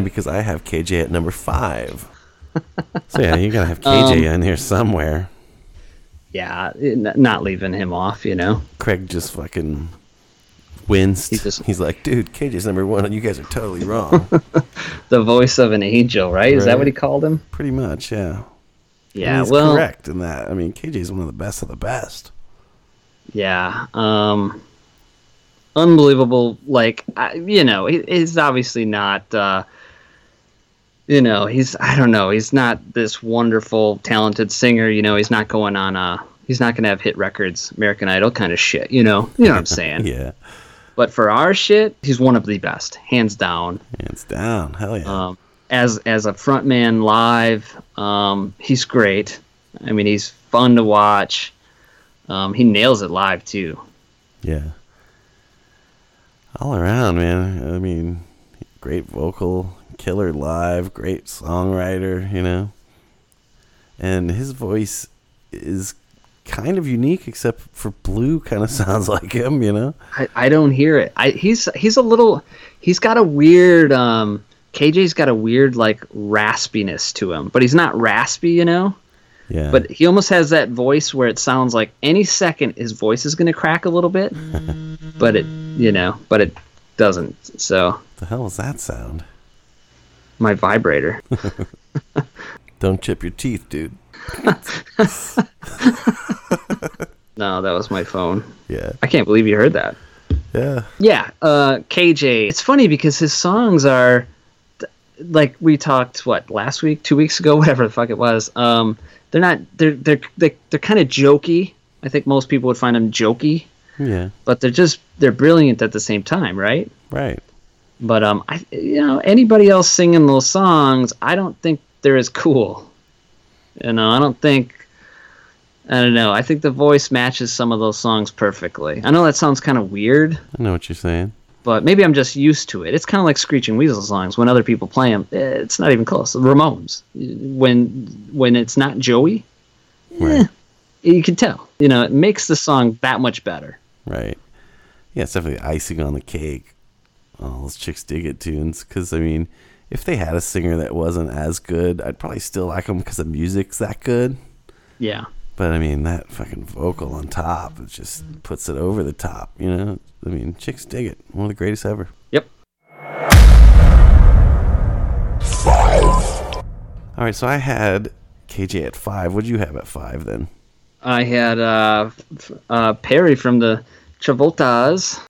Funny because I have KJ at number five. so yeah, you gotta have KJ Um, in here somewhere. Yeah, not leaving him off, you know. Craig just fucking winced. He just- He's like, dude, KJ's number one, and you guys are totally wrong. *laughs* The voice of an angel, right? Is that what he called him? Pretty much, yeah. Yeah, he's well, correct in that. I mean, KJ's one of the best of the best. yeah. Um, unbelievable. Like, I, you know, he, he's obviously not. Uh, you know, he's I don't know. He's not this wonderful, talented singer. You know, he's not going on. Uh, he's not going to have hit records, American Idol kind of shit. You know, you know what I'm saying. *laughs* Yeah, But for our shit, he's one of the best, hands down. hands down. Hell yeah. Um, as as a frontman live, um, he's great. I mean, he's fun to watch. Um, he nails it live too. Yeah. All around, man. I mean, great vocal, killer live, great songwriter, you know. And his voice is kind of unique, except for Blue kind of *laughs* sounds like him, you know. I, I don't hear it. I he's he's a little he's got a weird um KJ's got a weird like raspiness to him, but he's not raspy, you know. Yeah. But he almost has that voice where it sounds like any second his voice is going to crack a little bit, *laughs* but it you know, but it doesn't. So the hell is that sound? My vibrator. *laughs* Don't chip your teeth, dude. *laughs* No, that was my phone. Yeah. I can't believe you heard that. Yeah. Yeah, uh, KJ. It's funny because his songs are like we talked what last week, two weeks ago, *laughs* whatever the fuck it was. Um, they're not. They're they're they're, they're kind of jokey. I think most people would find them jokey, Yeah. but they're just they're brilliant at the same time, right? Right. But um, I you know anybody else singing those songs, I don't think they're as cool. You know, I don't think. I don't know. I think the voice matches some of those songs perfectly. I know that sounds kind of weird, I know what you're saying. but maybe I'm just used to it. It's kind of like Screeching Weasel songs. When other people play them, it's not even close. Ramones, when when it's not Joey, Right. you can tell. You know, it makes the song that much better. Right. Yeah, it's definitely icing on the cake. Oh, those Chixdiggit tunes. Because, I mean, if they had a singer that wasn't as good, I'd probably still like them because the music's that good. Yeah. But, I mean, that fucking vocal on top, it just puts it over the top, you know? I mean, Chixdiggit. One of the greatest ever. Yep. Five. All right, so I had KJ at five. What'd you have at five then? I had uh, uh, Perry from the Travoltas.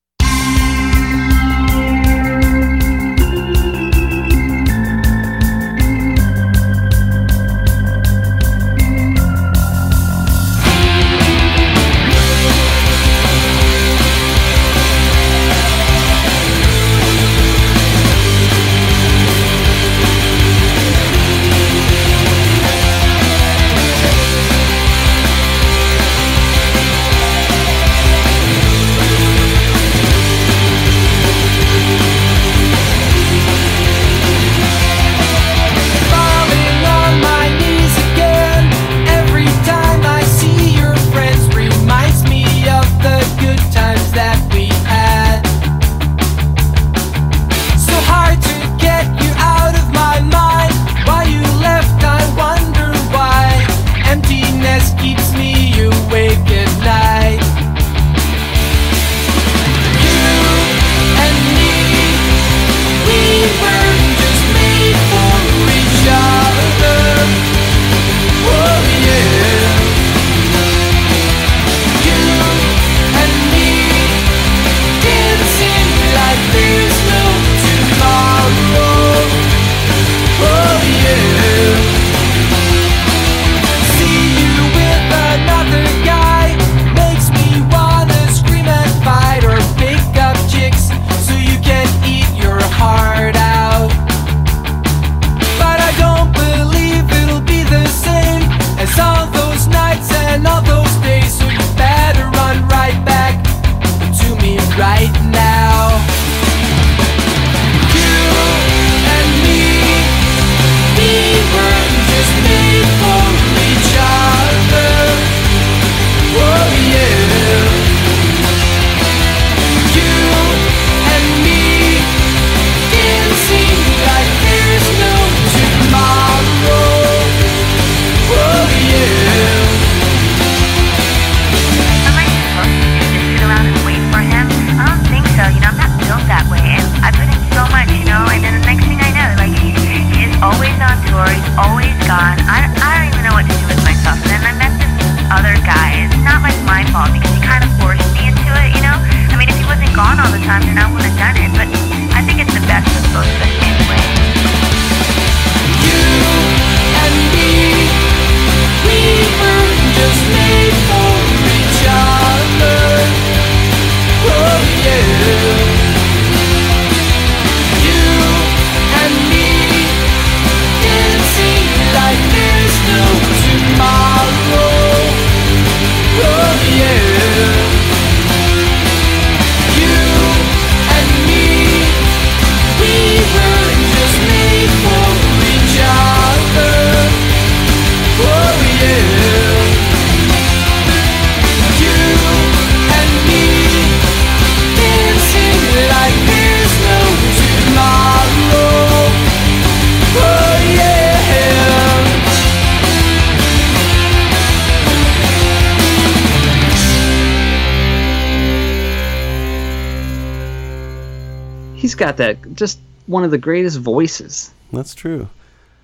One of the greatest voices, That's true.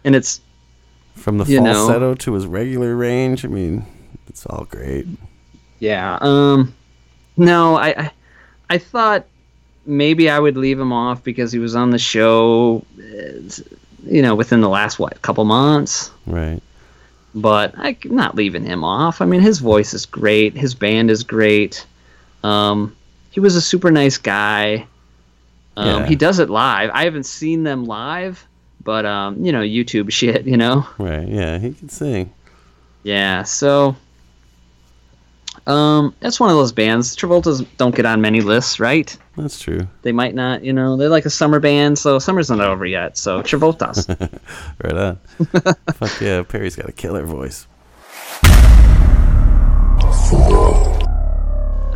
and it's From the You know. falsetto to his regular range, I mean, it's all great. Yeah. Um. No, I, I, I thought maybe I would leave him off because he was on the show, uh, you know, within the last what couple months. Right. But I'm not leaving him off. I mean, his voice is great. His band is great. Um, he was a super nice guy. Um, Yeah. He does it live. I haven't seen them live, but um, you know, YouTube shit. You know. Right. Yeah, he can sing. Yeah, so um that's one of those bands. Travoltas don't get on many lists, right? That's true. They might not, you know, they're like a summer band, so summer's not over yet. So Travoltas. *laughs* Right on. *laughs* Fuck yeah, Perry's got a killer voice.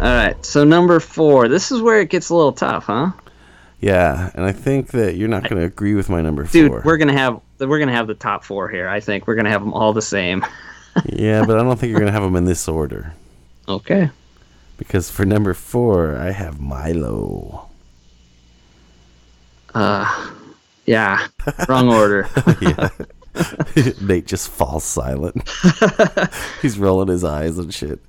All right, so number four. This is where it gets a little tough, huh? Yeah, and I think that you're not going to agree with my number Dude, four. we're gonna have we're gonna have the top four here. I think we're gonna have them all the same. *laughs* yeah, but I don't think you're going to have them in this order. Okay. Because for number four, I have Milo. Uh, yeah, wrong order. *laughs* yeah. *laughs* Nate just falls silent. He's rolling his eyes and shit.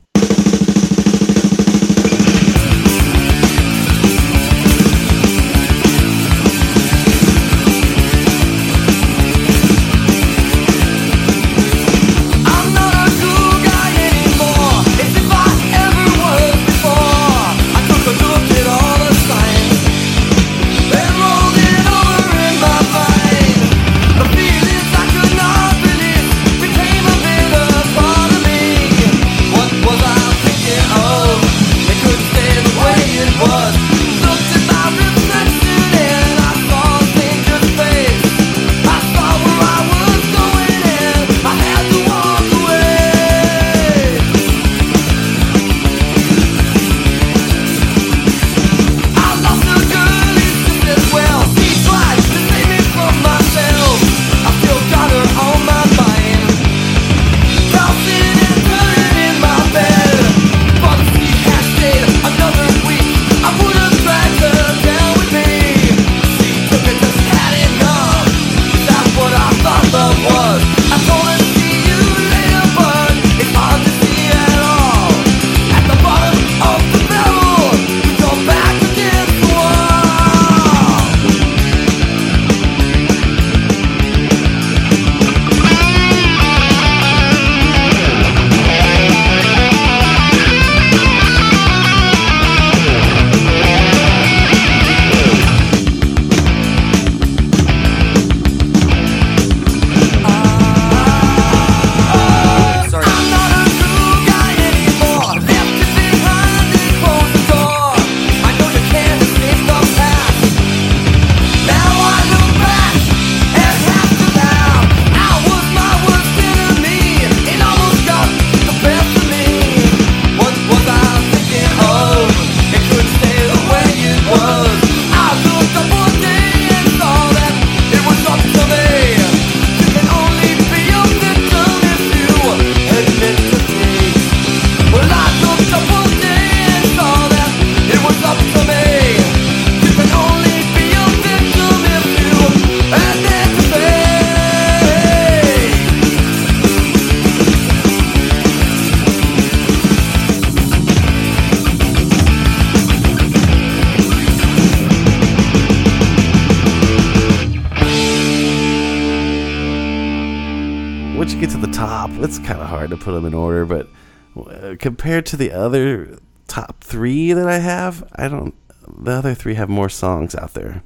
Compared to the other top three that I have, I don't. The other three have more songs out there.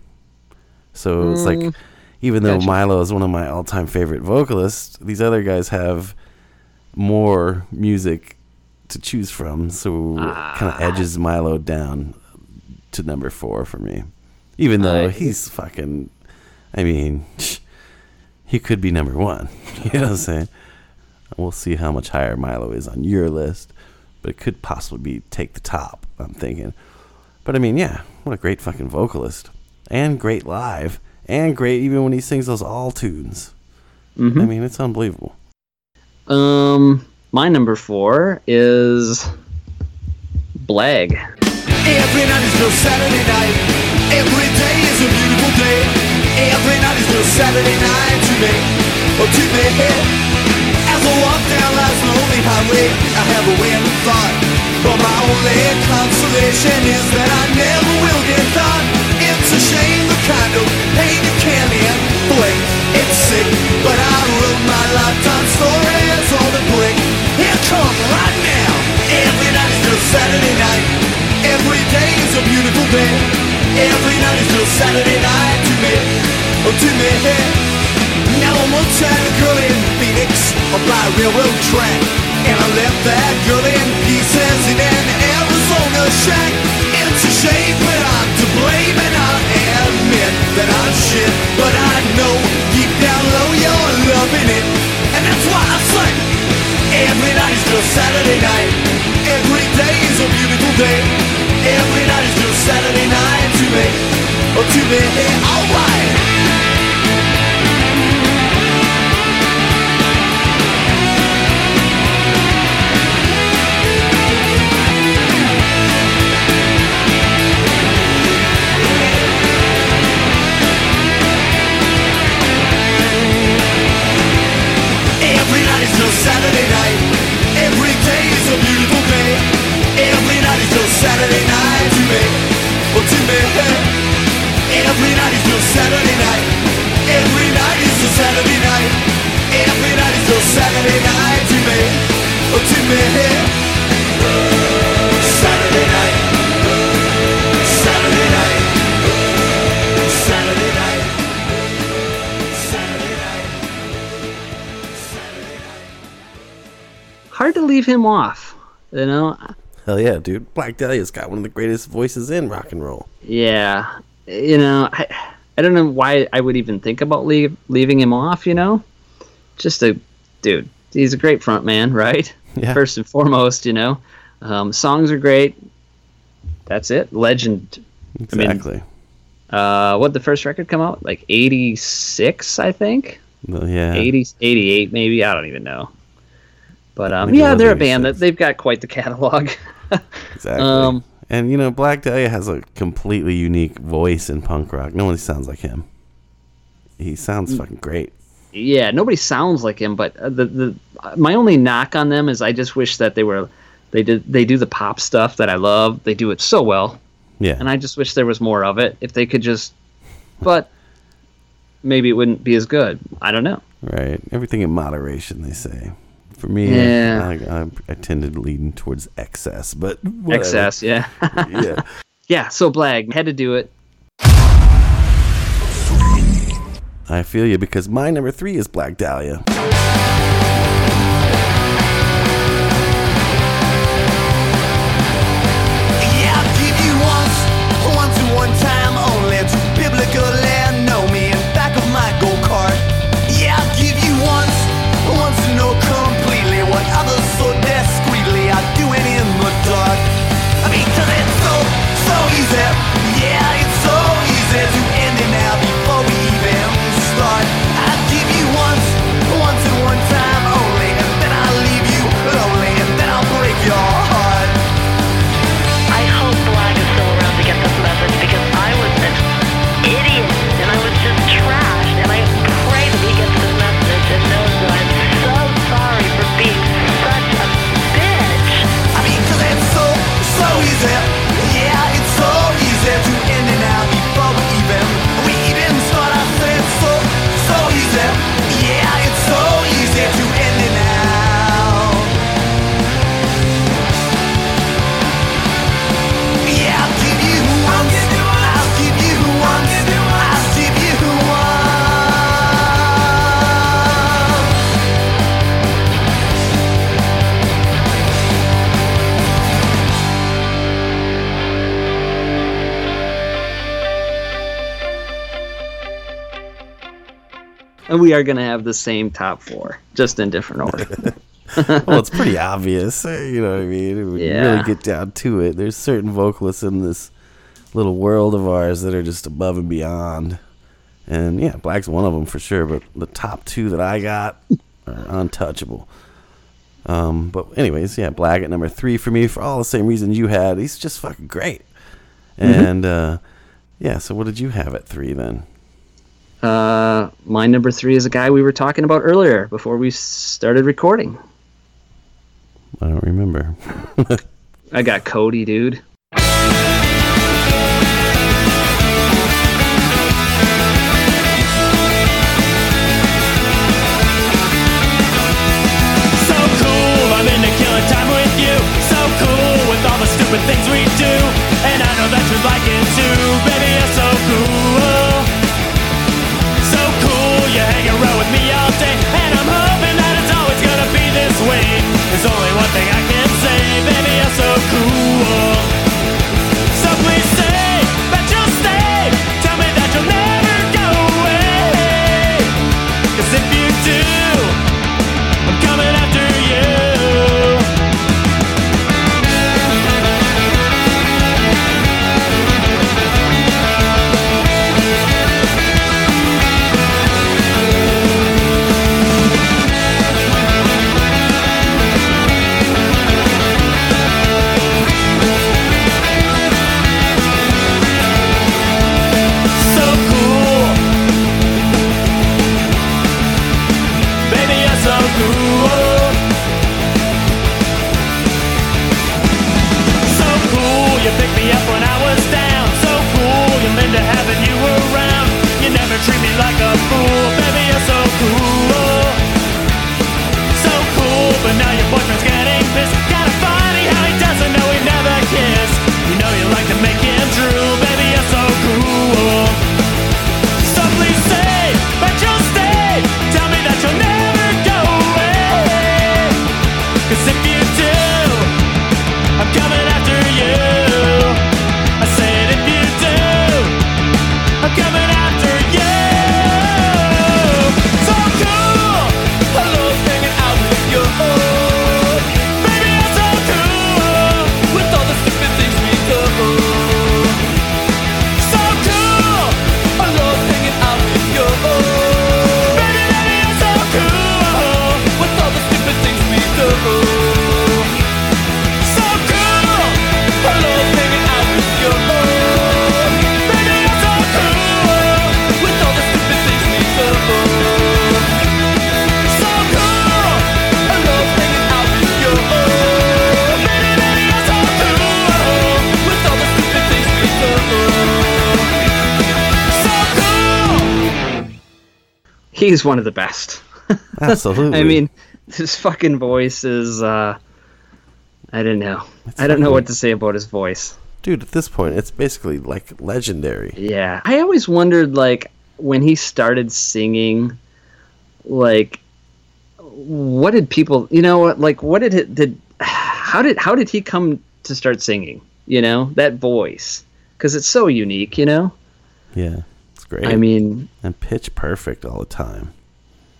So it's like, Mm, even though gotcha. Milo is one of my all time favorite vocalists, these other guys have more music to choose from. So it kind of edges Milo down to number four for me. Even though he's fucking. I mean, he could be number one. *laughs* You know what I'm saying? We'll see how much higher Milo is on your list, but it could possibly be take the top. I'm thinking, but I mean, yeah, what a great fucking vocalist, and great live, and great even when he sings those all tunes. Mhm. I mean, it's unbelievable. Um, my number four is Blag. Every night is no Saturday night. Every day is a a beautiful day. Every night is just Saturday night to me. Oh, to me. As I walk down life's lonely highway, I have a wind of thought. But my only consolation is that I never will get caught. It's a shame the kind of pain you can't inflict. It's sick, but I wrote my lifetime stories on the brick. Here come right now. Every night is just Saturday night. Every day is a beautiful day. Every night is just Saturday night to me. Oh, to me. Now I'm time, girl in Phoenix, on my railroad track. And I left that girl in pieces in an Arizona shack. It's a shame, but I'm to blame, and I admit that I'm shit. But I know deep down low you're loving it, and that's why I sing. Every night is just Saturday night. Every day is a beautiful day. Every night is just Saturday night to me. Oh, to me, alright. Saturday night. Every day is a beautiful day. Every night is just Saturday night to me. Oh, to me. Every night is just Saturday night. Every night is just Saturday night. Every night is just Saturday night to me. Oh, to me. Leave him off. You know, Hell yeah, dude. Blag Dahlia's got one of the greatest voices in rock and roll. Yeah, you know, I, I don't know why I would even think about leave, leaving him off. You know, just a dude. He's a great front man, right? *laughs* Yeah. First and foremost, you know, um, songs are great. That's it. Legend. I mean, Exactly. uh, what the first record come out? Like eighty six, I think. Well, yeah. 80, 88 maybe. I don't even know. But um, yeah, they're a band that they've got quite the catalog. *laughs* Exactly. Um, and you know, Blag Dahlia has a completely unique voice in punk rock. Nobody sounds like him. He sounds fucking great. yeah, nobody sounds like him. But uh, the the my only knock on them is I just wish that they were they did they do the pop stuff that I love. They do it so well, Yeah. and I just wish there was more of it. If they could just, but maybe it wouldn't be as good. I don't know. right. Everything in moderation, they say. For me, Yeah. I, I, I tended to lean towards excess, but whatever. Excess, yeah, *laughs* yeah. *laughs* yeah. So Blag had to do it. I feel you because my number three is Blag Dahlia. And we are gonna have the same top four, just in different order. *laughs* well, it's pretty obvious. uh, You know what I mean? When you really get down to it, there's certain vocalists in this little world of ours that are just above and beyond. And yeah, Blag's one of them for sure. But the top two that I got are untouchable. Um, but anyways, yeah, Black at number three for me for all the same reasons you had. He's just fucking great. And uh, Yeah. So what did you have at three then? Uh, my number three is a guy we were talking about earlier before we started recording. I don't remember. *laughs* I got Cody, dude. So cool, I'm He's one of the best. *laughs* Absolutely. I mean, his fucking voice is. uh I don't know. I don't know what to say about his voice. dude, at this point, it's basically like legendary. Yeah, I always wondered, like, when he started singing, like, what did people, you know, like, what did it did? *sighs* How did how did he come to start singing? You know, that voice, because it's so unique. You know, Yeah, it's great. I mean, and pitch perfect all the time.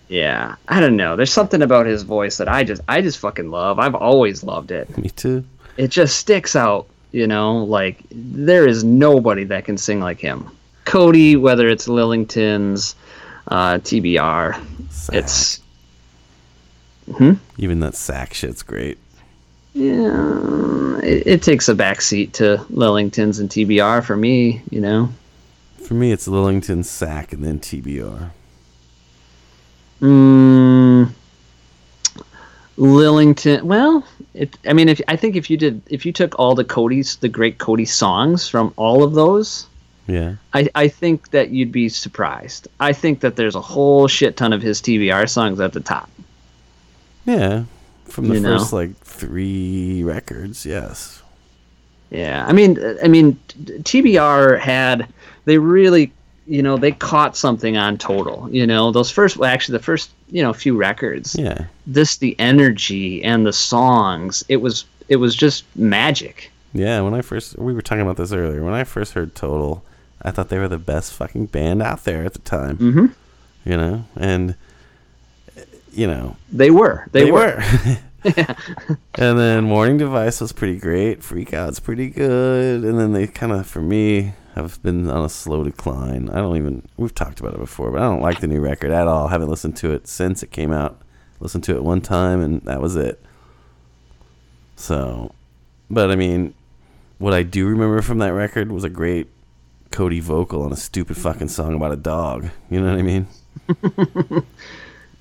yeah, I don't know. There's something about his voice that I just I just fucking love. I've always loved it. Me too. It just sticks out. You know, like there is nobody that can sing like him. Cody, whether it's Lillingtons, uh, TBR, it's Hmm? Even that sack shit's great. yeah, it, it takes a backseat to Lillingtons and TBR for me. You know, For me, it's Lillington sack and then TBR. mm, Lillington. Well, it, I mean, if I think if you did, if you took all the Cody's, the great Cody songs from all of those, Yeah. I, I think that you'd be surprised. I think that there's a whole shit ton of his TBR songs at the top. Yeah. From the You know? first like three records, yes. Yeah, I mean, I mean, TBR had they really, you know, they caught something on Total. You know, those first, well, actually, the first, you know, few records. Yeah. This, the energy and the songs, it was, it was just magic. Yeah, when I first we were talking about this earlier. When I first heard Total, I thought they were the best fucking band out there at the time. mm-hmm. You know, and you know They were, they, were. Yeah. *laughs* *laughs* and then warning Device was pretty great. Freak Out's pretty good. And then they kind of, for me, have been on a slow decline. I don't even, we've talked about it before, but I don't like the new record at all. haven't listened to it since it came out. Listened to it one time, and that was it. So, but I mean, what I do remember from that record was a great Cody vocal on a stupid fucking song about a dog. You know what I mean? *laughs*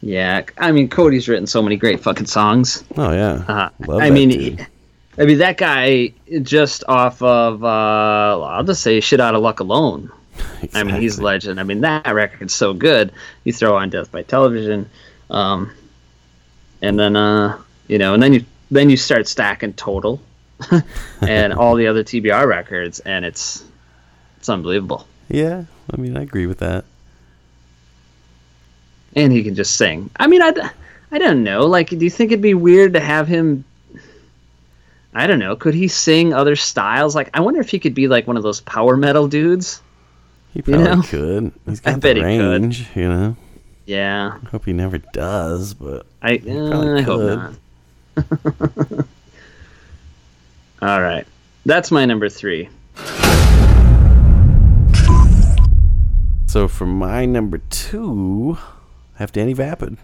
Yeah, I mean Cody's written so many great fucking songs. Oh yeah. Uh, I mean, dude. I mean that guy just off of uh, I'll just say "Shit Out of Luck" alone. I mean, he's Exactly. legend. I mean, that record's so good. You throw on Death by Television, um, and then uh, you know, and then you then you start stacking Total *laughs* and *laughs* all the other TBR records, and it's it's unbelievable. Yeah, I mean, I agree with that. And he can just sing. I mean, I, I don't know. Like, do you think it'd be weird to have him? I don't know. Could he sing other styles? Like, I wonder if he could be like one of those power metal dudes. He probably know? could. He's got bet the range, you know. Yeah, I hope he never does, but I, probably uh, I hope not. *laughs* All right, that's my number three. so for my number two, I have Danny Vapid.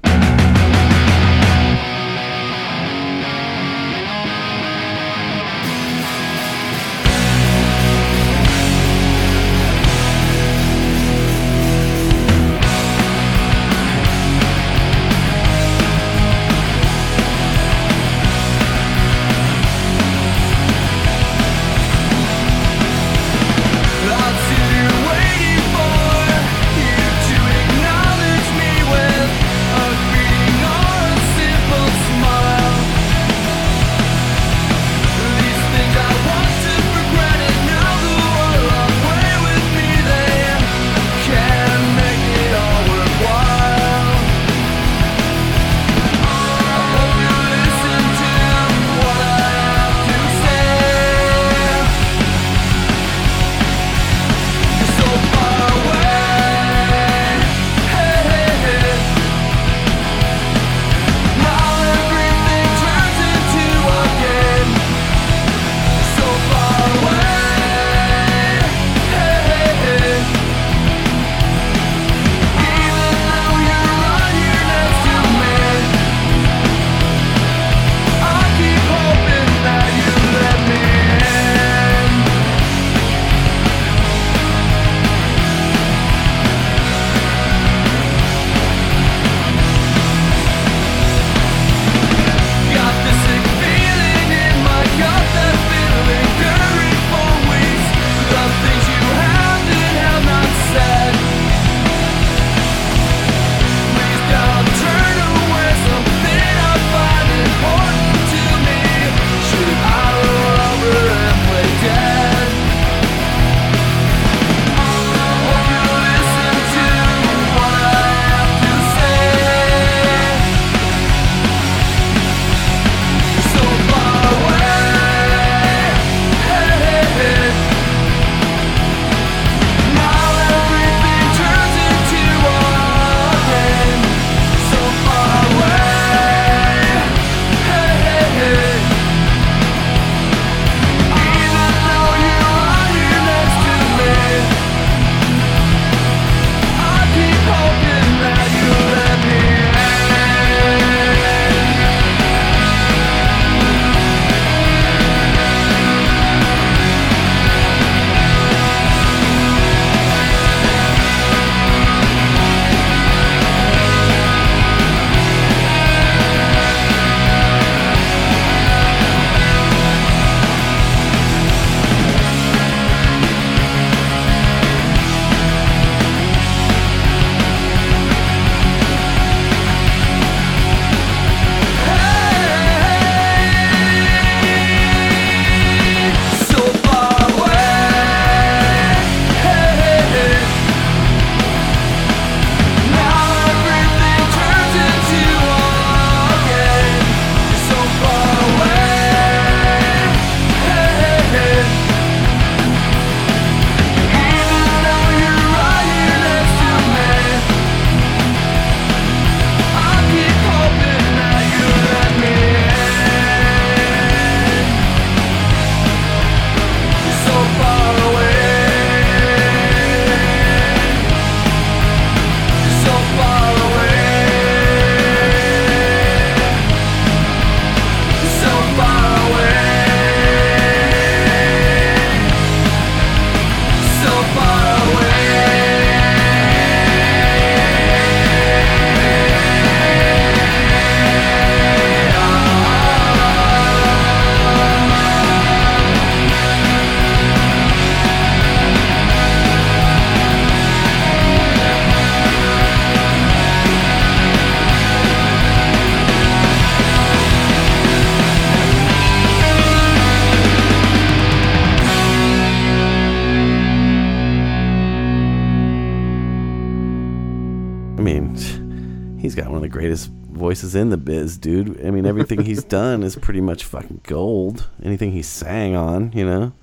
Voices in the biz, dude. I mean, everything he's *laughs* done is pretty much fucking gold. Anything he sang on, you know.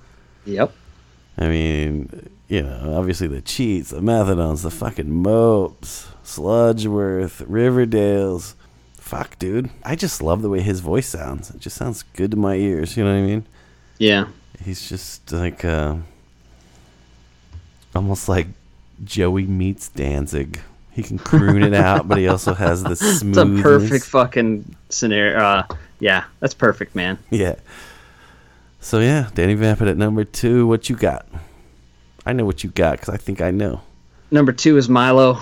Yep. I mean, you know, obviously the cheats, the methadones, the fucking mopes, Sludgeworth, Riverdales. Fuck, dude. I just love the way his voice sounds. It just sounds good to my ears. You know what I mean? Yeah. He's just like, uh, almost like Joey meets Danzig. He can croon it out, but he also has the *laughs* It's a perfect fucking scenario. Uh, yeah, that's perfect, man. Yeah. So yeah, Danny Vapid at number two. What you got? I know what you got because I think I know. Number two is Milo.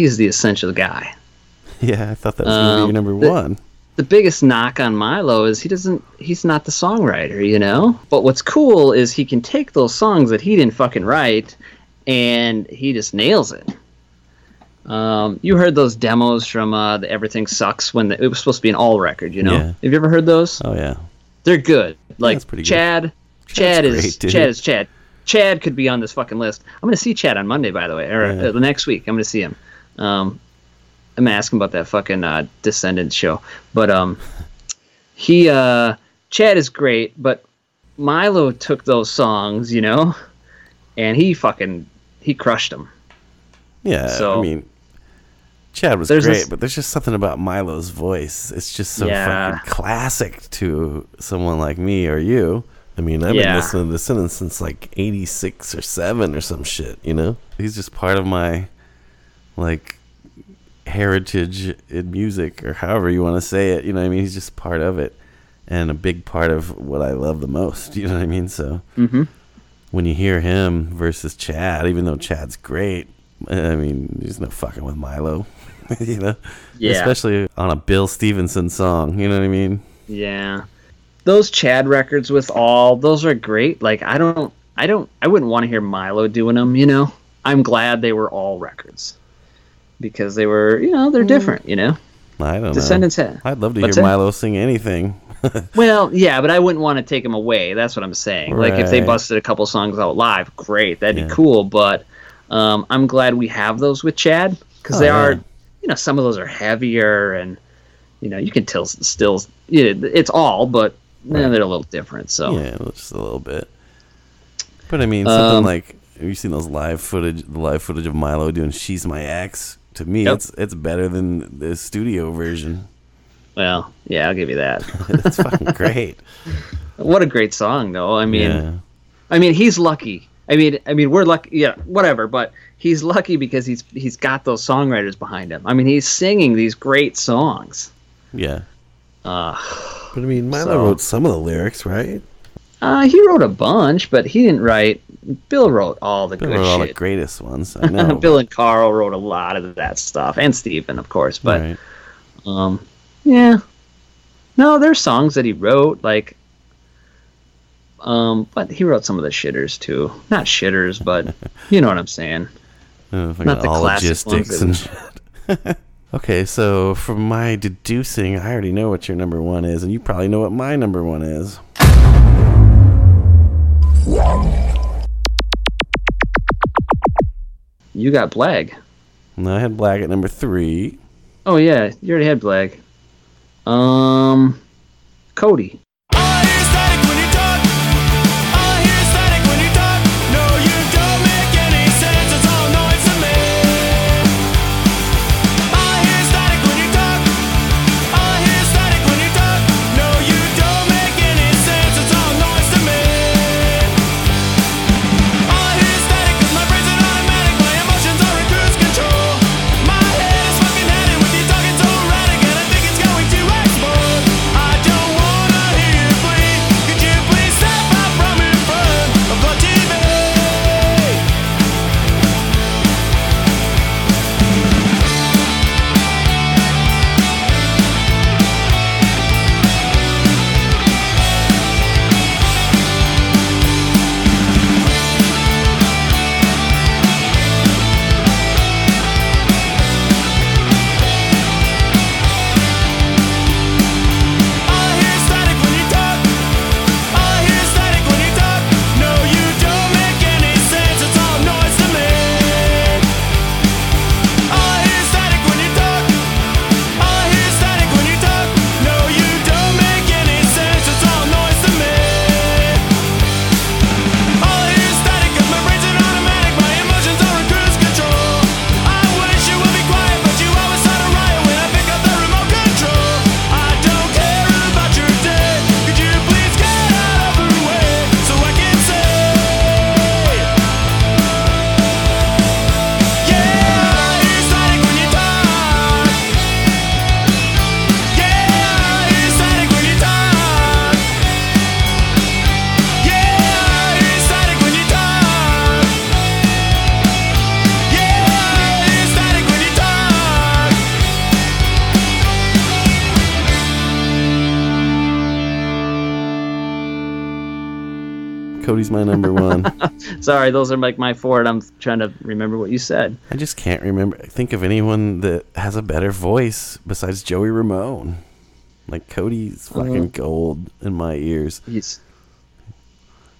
He's the essential guy. Yeah, I thought that was gonna be your Um, number the- one. The biggest knock on Milo is he doesn't, he's not the songwriter, you know? But what's cool is he can take those songs that he didn't fucking write and he just nails it. Um, you heard those demos from uh, the Everything Sucks when the, it was supposed to be an ALL record, you know? Yeah. Have you ever heard those? Oh yeah. They're good. Like that's pretty good. Chad, Chad is great. Chad is Chad. Chad could be on this fucking list. I'm gonna see Chad on Monday, by the way, or Yeah. uh, the next week. I'm gonna see him. Um, I'm gonna ask him about that fucking uh, Descendents show. But um, he uh, Chad is great, but Milo took those songs, you know, and he fucking he crushed them. Yeah, So- I mean, Chad was great, this- but there's just something about Milo's voice. It's just so Yeah. fucking classic to someone like me or you. I mean, I've been Yeah. listening to Descendents since like '86 or '7 or some shit. You know, he's just part of my like heritage in music or however you want to say it. You know, what I mean, he's just part of it and a big part of what I love the most. You know what I mean? So Mhm. when you hear him versus Chad, even though Chad's great, I mean, there's no fucking with Milo. *laughs* you know, Yeah. especially on a Bill Stevenson song. You know what I mean? Yeah. Those Chad records with all those are great. Like I don't I don't I wouldn't want to hear Milo doing them, you know. I'm glad they were ALL records. Because they were, you know, they're different, you know. I don't know. Descendents know. had- I'd love to What's hear that? Milo sing anything. *laughs* Well, yeah, but I wouldn't want to take them away. That's what I'm saying. Like if they busted a couple songs out live, great. That'd Yeah. be cool, but um, I'm glad we have those with Chad cuz Oh, they yeah. are, you know, some of those are heavier and you know, you can tell still yeah, it's all, but Right. they're a little different. So Yeah, just a little bit. But I mean, something Um, like have you seen those live footage, the live footage of Milo doing "She's My Ex"? To me, Yep. it's it's better than the studio version. Well, yeah, I'll give you that. *laughs* it's fucking great. What a great song, though. I mean, Yeah. I mean, he's lucky. I mean, I mean, we're lucky. Yeah, whatever. But he's lucky because he's he's got those songwriters behind him. I mean, he's singing these great songs. Yeah. Uh, But I mean, Milo So- wrote some of the lyrics, right? uh, he wrote a bunch, but he didn't write. Bill wrote all the Bill good wrote all the shit. greatest ones. I *laughs* know. Bill and Carl wrote a lot of that stuff, and Steven, of course. But Right. um, yeah, no, there's songs that he wrote, like, um, but he wrote some of the shitters too. Not shitters, but *laughs* you know what I'm saying. Fucking Not the all classic logistics ones and shit. *laughs* okay, so from my deducing, I already know what your number one is, and you probably know what my number one is. You got Blag. And I had Blag at number three. Oh yeah, you already had Blag. Um, Cody. Sorry, those are like my four, and I'm trying to remember what you said. I just can't remember. Think of anyone that has a better voice besides Joey Ramone. Like Cody's fucking Mhm. gold in my ears. He's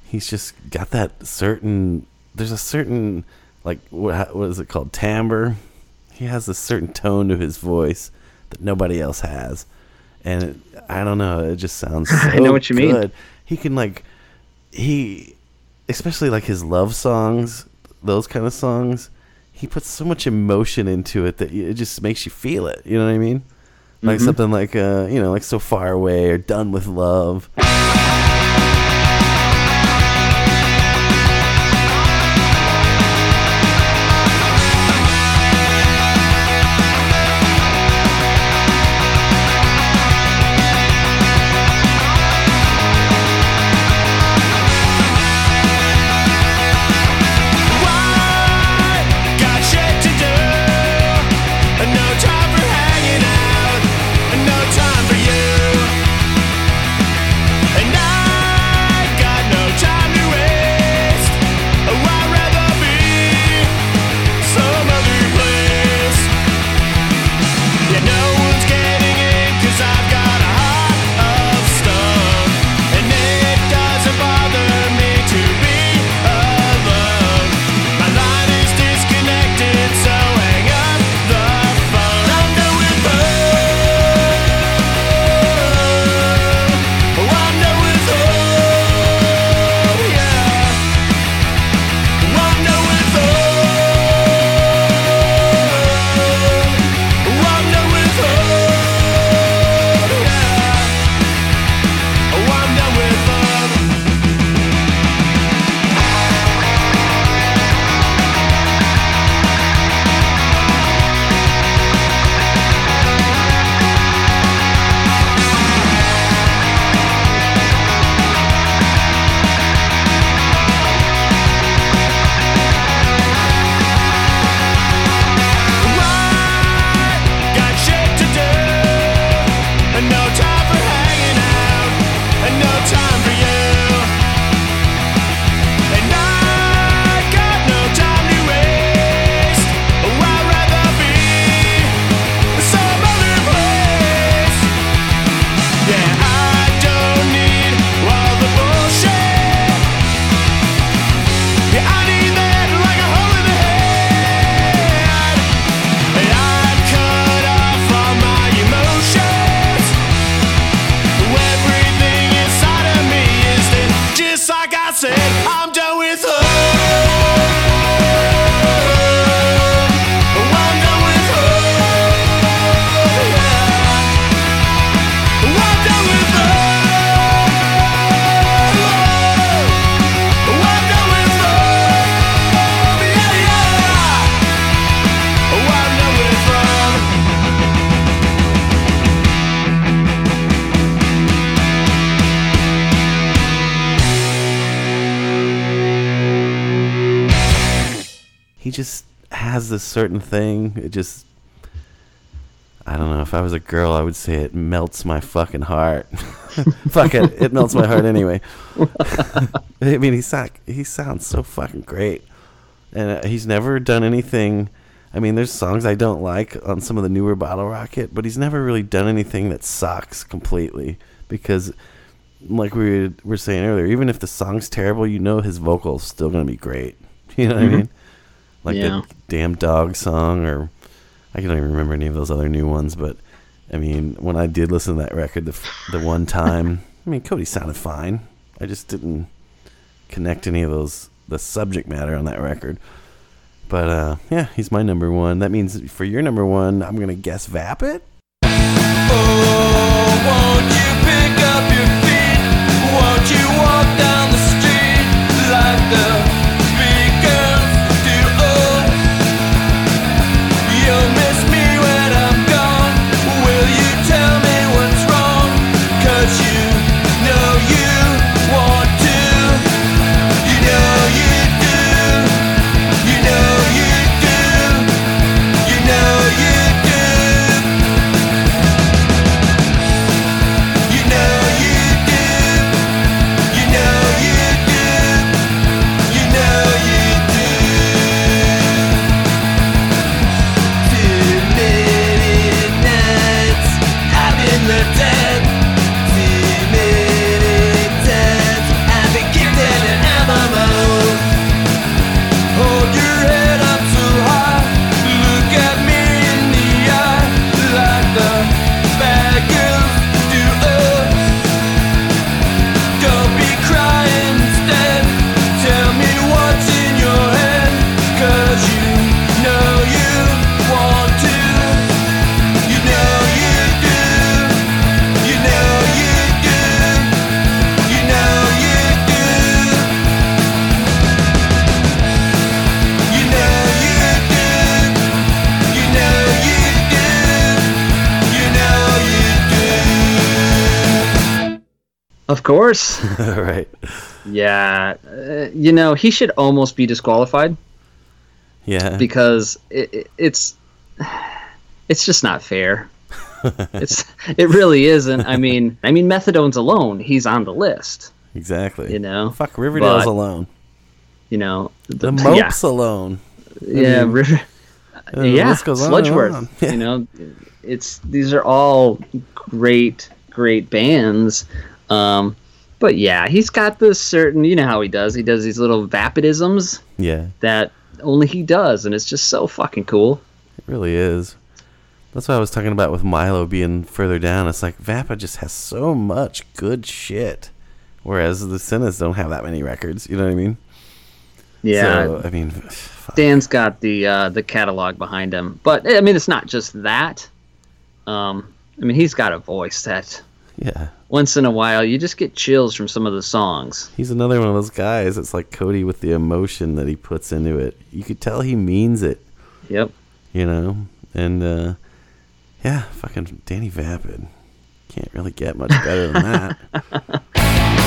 he's just got that certain. There's a certain like what what is it called timbre. He has a certain tone to his voice that nobody else has, and it, I don't know. It just sounds. *laughs* So I know what you mean. He can like he, especially like his love songs, those kind of songs. He puts so much emotion into it that it just makes you feel it. You know what I mean? Like Mhm. something like uh, you know, like so far away or done with love. Certain thing. It just I don't know. If I was a girl, I would say it melts my fucking heart. *laughs* Fuck it, it melts my heart anyway. *laughs* I mean, he sound, he sounds so fucking great, and uh, he's never done anything. I mean, there's songs I don't like on some of the newer Bottle Rocket, but he's never really done anything that sucks completely because, like we were- saying earlier, even if the song's terrible, you know his vocal's still gonna be great. *laughs* You know what I Mhm. mean? Like Yeah. the damn dog song, or I can't even remember any of those other new ones. But I mean, when I did listen to that record the f- the one time, I mean, Cody sounded fine. I just didn't connect any of those the subject matter on that record. But uh, yeah, he's my number one. That means for your number one, I'm gonna guess Vapid. Won't Of course. *laughs* right. Yeah. Uh, you know, he should almost be disqualified Yeah. because it, it, it's it's just not fair. *laughs* it's it really isn't. I mean, I mean Methadones alone. He's on the list. exactly. You know. Fuck Riverdales But, alone. You know. The yeah. Mopes alone. Yeah, mean, River. uh, yeah, list goes on and Sludgeworth. on. You know, it's these are all great, great bands. Um, but yeah, he's got this certain. You know how he does. He does these little vapidisms Yeah, that only he does, and it's just so fucking cool. it really is. That's what I was talking about with Milo being further down. It's like Vapid just has so much good shit, whereas the Sinners don't have that many records. You know what I mean? Yeah, So, I mean, *sighs* fuck. Dan's got the uh, the catalog behind him, but I mean, it's not just that. Um, I mean, he's got a voice that yeah. once in a while you just get chills from some of the songs. He's another one of those guys. It's like Cody with the emotion that he puts into it. You could tell he means it. Yep. You know, and uh, yeah, fucking Danny Vapid. Can't really get much better than that. *laughs*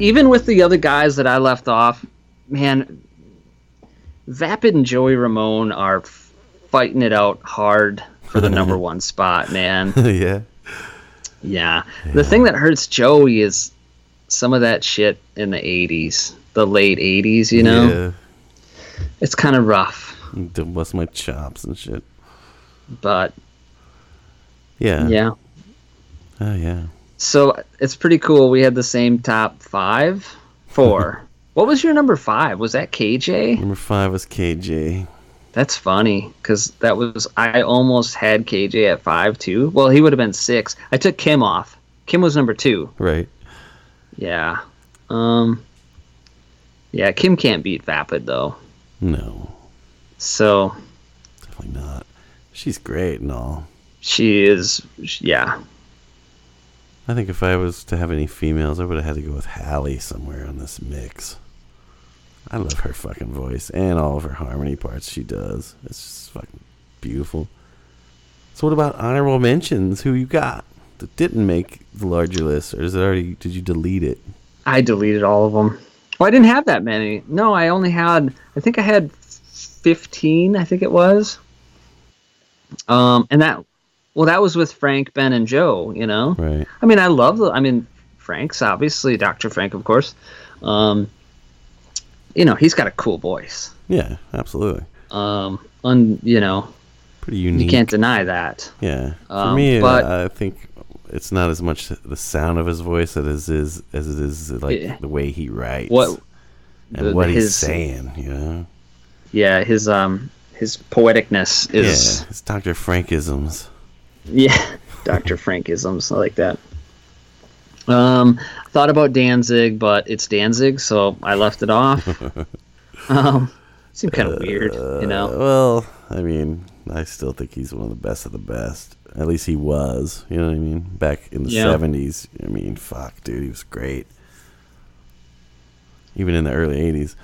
even with the other guys that I left off, man, Vapid and Joey Ramone are fighting it out hard for the number *laughs* one spot, man. *laughs* yeah. Yeah. The thing that hurts Joey is some of that shit in the 80s, the late 80s, you know? Yeah. It's kind of rough, Don't bust my chops and shit. but Yeah. yeah. Oh yeah. So it's pretty cool. We had the same top five, four. *laughs* what was your number five? Was that KJ? Number five was KJ. That's funny because that was I almost had KJ at five too. Well, he would have been six. I took Kim off. Kim was number two. Right. Yeah. Um. Yeah, Kim can't beat Vapid though. No, So definitely not. She's great and all. she is. Yeah. I think if I was to have any females, I would have had to go with Hallie somewhere on this mix. I love her fucking voice and all of her harmony parts she does. It's just fucking beautiful. So what about honorable mentions? Who you got that didn't make the larger list, or is it already? Did you delete it? I deleted all of them. Well, I didn't have that many. No, I only had. I think I had fifteen. I think it was. Um, and that, well, that was with Frank, Ben, and Joe. You know. Right. I mean, I love the. I mean, Frank's obviously Dr. Frank, of course. Um, you know, he's got a cool voice. Yeah, absolutely. Um, un, you know, Pretty unique. you can't deny that. Yeah. For Um, me, but- uh, I think it's not as much the sound of his voice as it is as it is like Yeah. the way he writes. What- and the- what he's saying, you know. Yeah, his um his poeticness is yeah, it's Dr. Frankisms. Yeah, *laughs* Dr. Frankisms. I like that. Um, thought about Danzig, but it's Danzig, so I left it off. *laughs* um, seemed kind of weird, you Uh, know. well, I mean, I still think he's one of the best of the best. At least he was. You know what I mean? Back in the Yeah. seventies. I mean, fuck, dude, he was great. Even in the early eighties.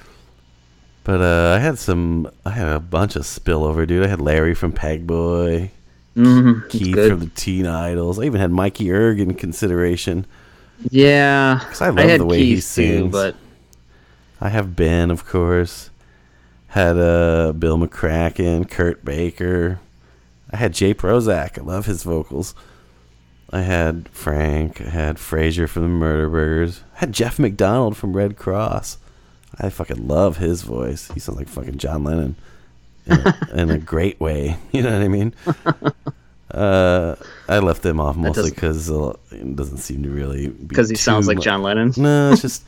But uh, I had some. I had a bunch of spillover, dude. I had Larry from Pegboy, Mm-hmm, Keith good. from the Teen Idols. I even had Mikey Erg in consideration. Yeah, because I love had the way he Keith too, sings. but I have Ben, of course. Had uh, Bill McCracken, Kurt Baker. I had Jay Prozac. I love his vocals. I had Frank. I had Frazier from the Murder Burgers. I had Jeff McDonald from Red Cross. I fucking love his voice. He sounds like fucking John Lennon in a, in a great way. *laughs* You know what I mean? *laughs* Uh, I left them off mostly because uh, it doesn't seem to really because he sounds like John Lennon. no, it's just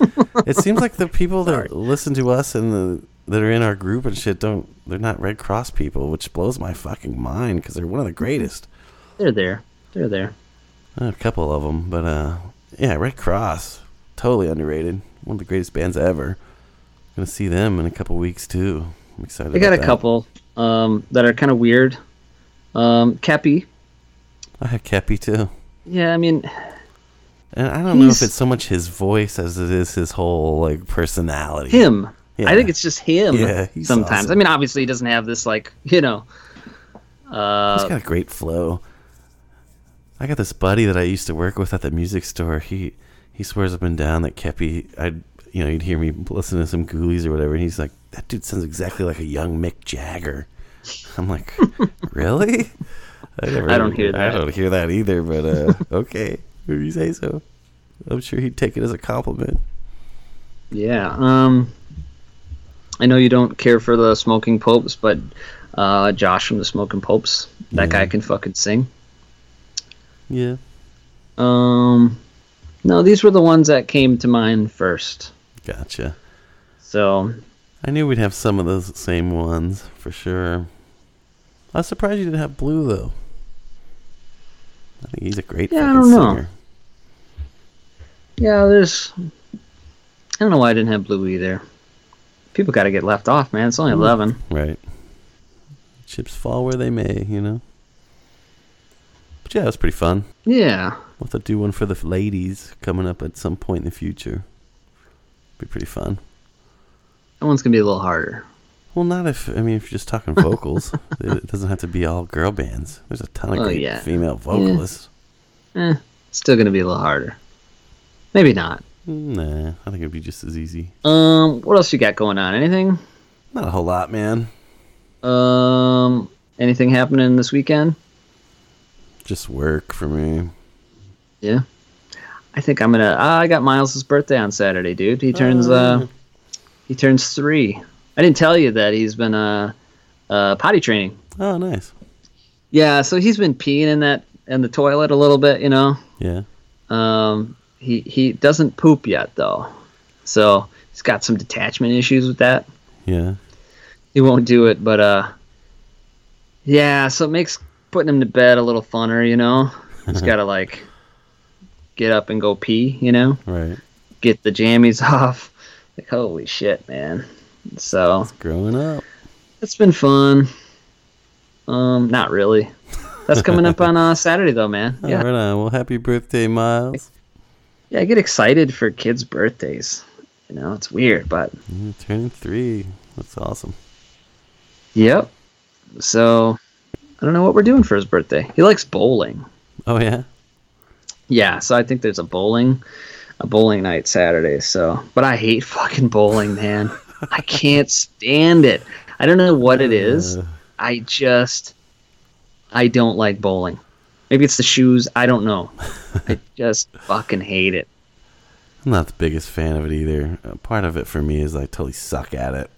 it seems like the *laughs* people that listen to us and the that are in our group and shit don't they're not Red Cross people, which blows my fucking mind because they're one of the greatest. They're there. They're there. A couple of them, but uh, yeah, Red Cross totally underrated. One of the greatest bands ever. Gonna see them in a couple weeks too. I'm excited. I got a that. couple um, that are kind of weird. Um, Kepi. I have Kepi too, Yeah, I mean, and I don't know if it's so much his voice as it is his whole like personality. him. Yeah. I think it's just him. Yeah, sometimes. awesome. I mean, obviously, he doesn't have this like you know. Uh, He's got a great flow. I got this buddy that I used to work with at the music store. He he swears up and down that Kepi, I'd you know, you'd hear me listen to some Ghoulies or whatever, and he's like, "That dude sounds exactly like a young Mick Jagger." *laughs* I'm like, "Really?" I, *laughs* never, I don't hear that. I don't hear that either. But uh, *laughs* okay, if you say so. I'm sure he'd take it as a compliment. Yeah. Um, I know you don't care for the Smoking Popes, but uh, Josh from the Smoking Popes, that guy can fucking sing. Yeah. Um, no, these were the ones that came to mind first. Gotcha. So I knew we'd have some of those same ones for sure. I was surprised you didn't have Blue though. I think he's a great Yeah, I don't know. singer. yeah, there's. I don't know why I didn't have Blue either. People got to get left off, man. It's only Mm. eleven. Right. Chips fall where they may, you know. But yeah, it was pretty fun. Yeah. We'll have to do one for the ladies coming up at some point in the future. Be pretty fun. That one's gonna be a little harder. Well, not if I mean if you're just talking vocals. *laughs* it doesn't have to be all girl bands. There's a ton of Oh, great yeah. female vocalists. Eh, still gonna be a little harder. Maybe not. Nah, I think it'd be just as easy. Um, what else you got going on? Anything? Not a whole lot, man. Um, anything happening this weekend? Just work for me. Yeah. I think I'm gonna. Uh, I got Miles's birthday on Saturday, dude. He turns. Uh, he turns three. I didn't tell you that he's been uh, uh potty training. Oh, nice. Yeah, so he's been peeing in that in the toilet a little bit, you know. Yeah. Um, he he doesn't poop yet though, so he's got some detachment issues with that. Yeah. He won't do it, but uh, yeah. So it makes putting him to bed a little funner, you know. He's *laughs* got to like get up and go pee, you know. Right. Get the jammies *laughs* off. Like holy shit, man. So Growing up. it's been fun. Um, not really. That's coming up on uh, Saturday though, man. *laughs* Yeah. Yeah. right on. Well, happy birthday, Miles. Yeah, I get excited for kids' birthdays. You know, it's weird, but You're turning three. That's awesome. yep. So I don't know what we're doing for his birthday. He likes bowling. Oh yeah. Yeah, so I think there's a bowling a bowling night Saturday. So, but I hate fucking bowling, man. I can't stand it. I don't know what it is. Uh, I just I don't like bowling. Maybe it's the shoes. I don't know. I *laughs* just fucking hate it. I'm not the biggest fan of it either. Part of it for me is I totally suck at it.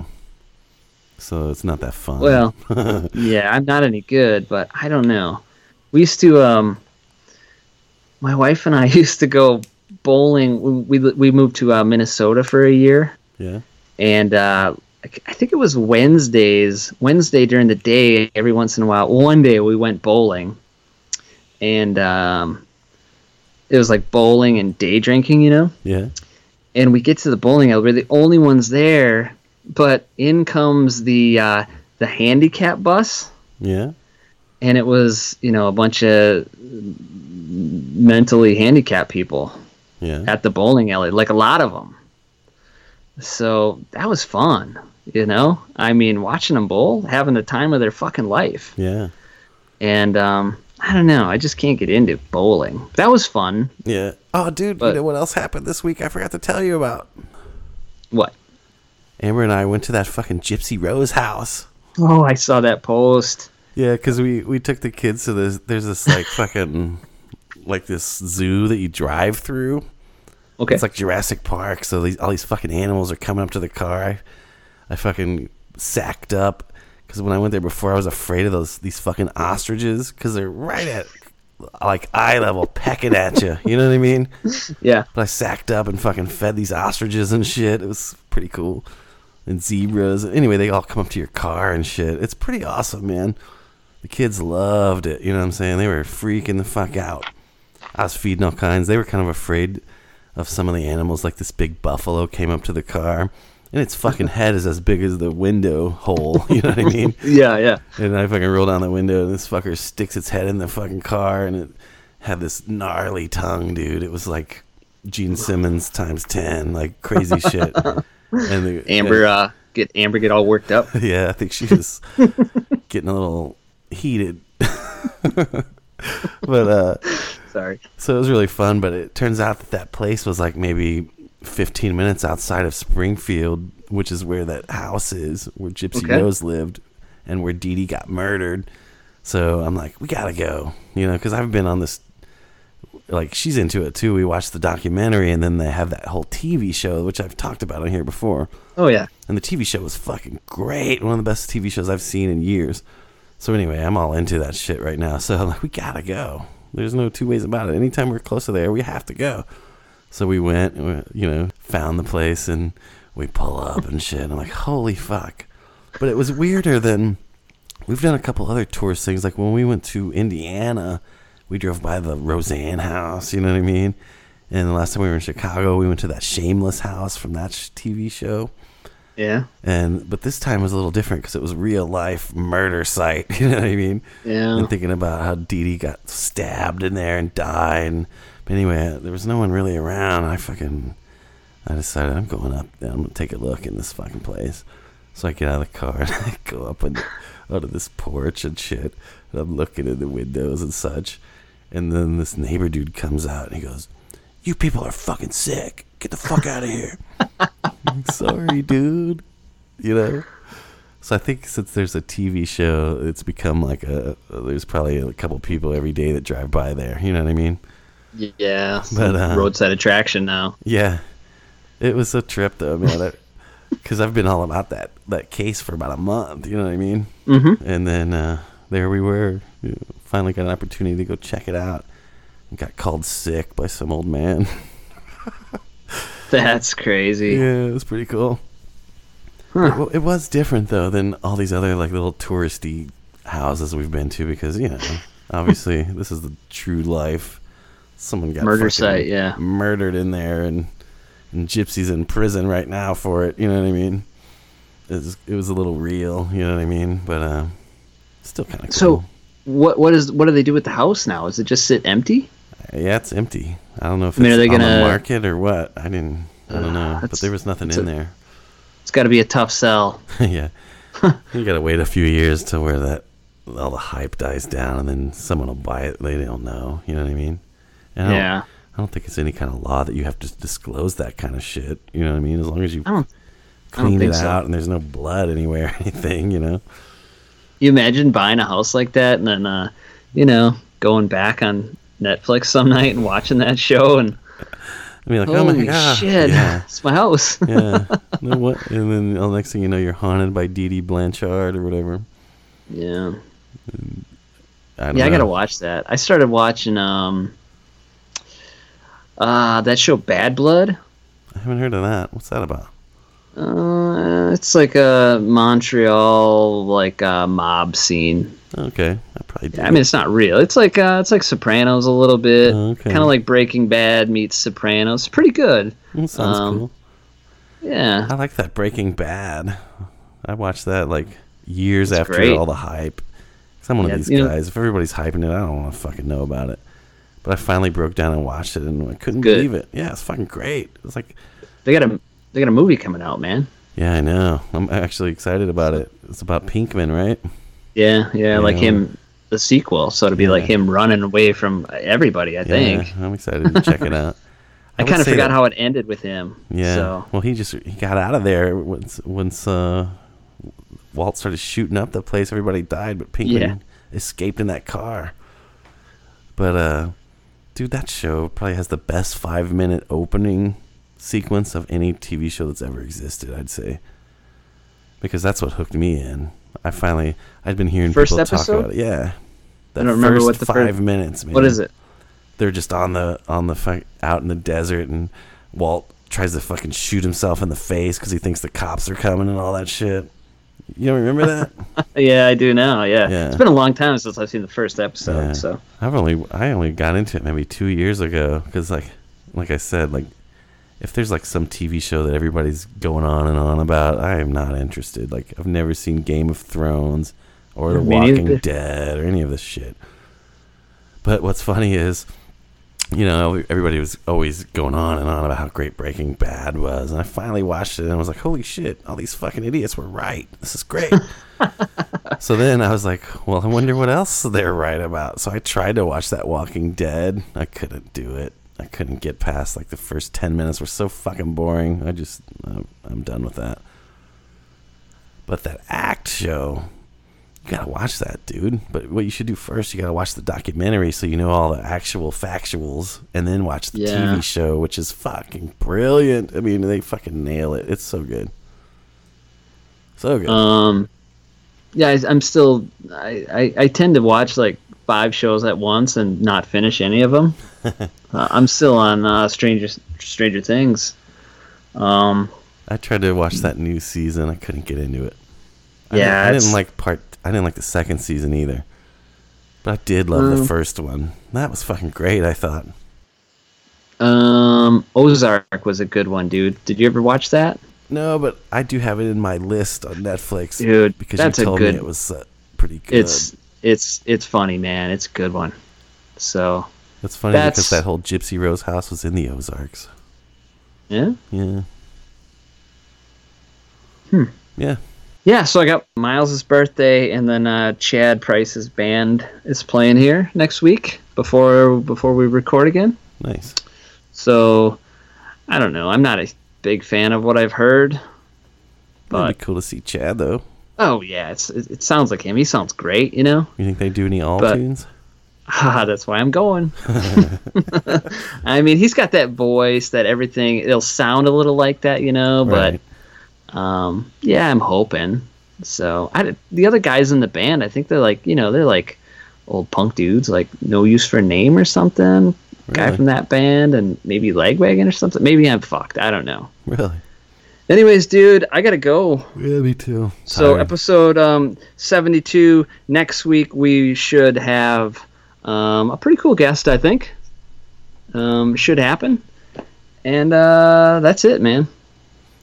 So it's not that fun. Well, *laughs* yeah, I'm not any good, but I don't know. We used to, um, my wife and I *laughs* used to go bowling. We we, we moved to uh, Minnesota for a year, yeah. and uh, I I think it was Wednesdays. Wednesday during the day, every once in a while. One day we went bowling, and um, it was like bowling and day drinking, you know. Yeah. and we get to the bowling alley. We're the only ones there, but in comes the uh, the handicap bus, Yeah. and it was you know a bunch of mentally handicapped people Yeah. at the bowling alley, like a lot of them. So that was fun, you know. I mean, watching them bowl, having the time of their fucking life, Yeah. and um, I don't know. I just can't get into bowling. That was fun. Yeah. Oh, dude, But- you know what else happened this week? I forgot to tell you about. What? Amber and I went to that fucking Gypsy Rose house. Oh, I saw that post. Yeah, because we we took the kids to this. There's this like *laughs* fucking like this zoo that you drive through. Okay. It's like Jurassic Park. So these all these fucking animals are coming up to the car. I, I fucking sacked up because when I went there before, I was afraid of those these fucking ostriches because they're right at like eye level, pecking at you. You know what I mean? *laughs* Yeah. But I sacked up and fucking fed these ostriches and shit. It was pretty cool. And zebras. Anyway, they all come up to your car and shit. It's pretty awesome, man. The kids loved it. You know what I'm saying? They were freaking the fuck out. I was feeding all kinds. They were kind of afraid of some of the animals. Like this big buffalo came up to the car. And its fucking *laughs* head is as big as the window hole. *laughs* You know what I mean? Yeah, yeah. And I fucking roll down the window, and this fucker sticks its head in the fucking car, and it had this gnarly tongue, dude. It was like Gene Simmons times ten, like crazy shit. *laughs* And the, Amber, uh, get Amber get all worked up. yeah, I think she was getting a little heated. but uh, Sorry. so it was really fun. But it turns out that that place was like maybe 15 minutes outside of Springfield, which is where that house is, where Gypsy Okay. Rose lived, and where Dee Dee got murdered. So I'm like, we gotta go, you know, because I've been on this. Like she's into it too. We watched the documentary, and then they have that whole TV show, which I've talked about on here before. Oh yeah. And the TV show was fucking great. One of the best TV shows I've seen in years. So anyway, I'm all into that shit right now. So I'm like, we gotta go. There's no two ways about it. Anytime we're close to there, we have to go. So we went, uh, you know, found the place, and we pull up and shit. I'm like, holy fuck. But it was weirder than we've done a couple other tourist things. Like when we went to Indiana, we drove by the Roseanne house. You know what I mean? And the last time we were in Chicago, we went to that Shameless house from that sh- TV show. Yeah. And but this time was a little different because it was real life murder site. *laughs* You know what I mean? Yeah. And thinking about how Dee Dee got stabbed in there and died. And, but anyway, there was no one really around. I fucking, I decided I'm going up. there. I'm gonna take a look in this fucking place. So I get out of the car *laughs* and I go up and onto this porch and shit. And I'm looking in the windows and such. And then this neighbor dude comes out and he goes, "You people are fucking sick. Get the fuck out of here." *laughs* Sorry, dude. You know. So I think since there's a TV show, it's become like a. There's probably a couple people every day that drive by there. You know what I mean? Yeah, But, uh, roadside attraction now. Yeah, it was a trip though, man. Because *laughs* I've been all about that that case for about a month. You know what I mean? Mm-hmm. And then uh, there we were. You know, finally got an opportunity to go check it out. Got called sick by some old man. *laughs* That's crazy. yeah, it was pretty cool. It, wa- it was different though than all these other like little touristy houses we've been to because you know *laughs* obviously this is the true life. Someone got Murder site, yeah. murdered in there and and Gypsy's in prison right now for it. You know what I mean? It was, it was a little real. You know what I mean? But uh, still kind of cool. So, what what is what do they do with the house now? Is it just sit empty? Yeah, it's empty. I don't know if I mean, it's are they on the gonna- market or what. I didn't. I don't know. But there was nothing in a- there. It's got to be a tough sell. *laughs* yeah. *laughs* you gotta wait a few years to where that all the hype dies down, and then someone will buy it. They don't know. You know what I mean? I Yeah. I don't think it's any kind of law that you have to disclose that kind of shit. You know what I mean? As long as you I don't- I don't clean it so. out and there's no blood anywhere or *laughs* anything, you know? You imagine buying a house like that and then, uh, you know, going back on Netflix some night and watching that show and I mean, like, oh my god, shit, yeah, it's my house. *laughs* yeah. *laughs* No, what? And then the next thing you know, you're haunted by Dee Dee Blanchard or whatever. yeah. I don't Yeah, I gotta watch that. I started watching um uh that show Bad Blood. I haven't heard of that. What's that about? Uh, it's like a Montreal like uh, mob scene. Okay, I probably. Do I mean, it's not real. It's like uh, it's like Sopranos a little bit, Okay. kind of like Breaking Bad meets Sopranos. Pretty good. That sounds um, cool. Yeah, I like that Breaking Bad. I watched that like years after great. all the hype. Cause I'm one Yeah, of these you know- guys. if everybody's hyping it, I don't want to fucking know about it. But I finally broke down and watched it, and I couldn't believe it. Yeah, it's fucking great. It's like, they got a they got a movie coming out, man. yeah, I know. I'm actually excited about it. It's about Pinkman, right? Yeah, yeah, like Yeah. him, the sequel. So it'd be like him running away from everybody. I think. I'm excited to check it out. *laughs* I would kind of forgot that- how it ended with him. Yeah. So Well, he just he got out of there once once uh, Walt started shooting up the place. Everybody died, but Pinkman Yeah. escaped in that car. But uh, dude, that show probably has the best five minute opening sequence of any TV show that's ever existed. I'd say because that's what hooked me in. I finally I'd been hearing First people talk about it. Yeah. I don't remember what the five minutes. Man what is it? they're just on the on the fu- out in the desert and Walt tries to fucking shoot himself in the face because he thinks the cops are coming and all that shit. You don't remember that? *laughs* Yeah, I do now. Yeah. Yeah. it's been a long time since I've seen the first episode. Yeah. So I've only I only got into it maybe two years ago because like like I said like if there's like some TV show that everybody's going on and on about, I am not interested. Like I've never seen Game of Thrones or The Walking. Dead or any of this shit. But what's funny is, you know, everybody was always going on and on about how great Breaking Bad was, and I finally watched it and I was like, holy shit, all these fucking idiots were right. This is great. *laughs* so then I was like, well, I wonder what else they're right about. So I tried to watch that Walking Dead. I couldn't do it. I couldn't get past like the first 10 minutes were so fucking boring. I just I'm, I'm done with that. But that act show, you gotta watch that, dude. But what you should do first, you gotta watch the documentary so you know all the actual factuals, and then watch the Yeah. TV show, which is fucking brilliant. I mean, they fucking nail it. It's so good, so good. Um, yeah, I, I'm still. I, I I tend to watch like five shows at once and not finish any of them. *laughs* uh, I'm still on uh, Stranger Stranger Things. Um, I tried to watch that new season. I couldn't get into it. I Yeah, didn't, I didn't like part. I didn't like the second season either. But I did love the Um, first one. That was fucking great. I thought. um, Ozark was a good one, dude. Did you ever watch that? No, but I do have it in my list on Netflix, Dude, Because that's you told good- me it was uh, pretty good. It's it's it's funny, man. It's a good one. So It's funny that's- because that whole Gypsy Rose house was in the Ozarks. yeah, Yeah. Hmm. Yeah. yeah. So I got Miles's birthday, and then uh, Chad Price's band is playing here next week before before we record again. Nice. So I don't know. I'm not a big fan of what I've heard. That'd But be cool to see Chad though. oh yeah, it's it, it sounds like him. He sounds great, you know. You think they do any all But- tunes? Ah, that's why I'm going. *laughs* I mean, he's got that voice that everything it'll sound a little like that, you know, Right. but um yeah, I'm hoping. So, I the other guys in the band, I think they're like, you know, they're like old punk dudes like No Use for a Name or something. Guy from that band and maybe Lagwagon or something. Maybe I'm fucked. I don't know. Really? Anyways, dude, I got to go. Yeah, me too. So Tired. episode um, 72 next week we should have um, a pretty cool guest I think. Um, should happen. And uh, that's it, man.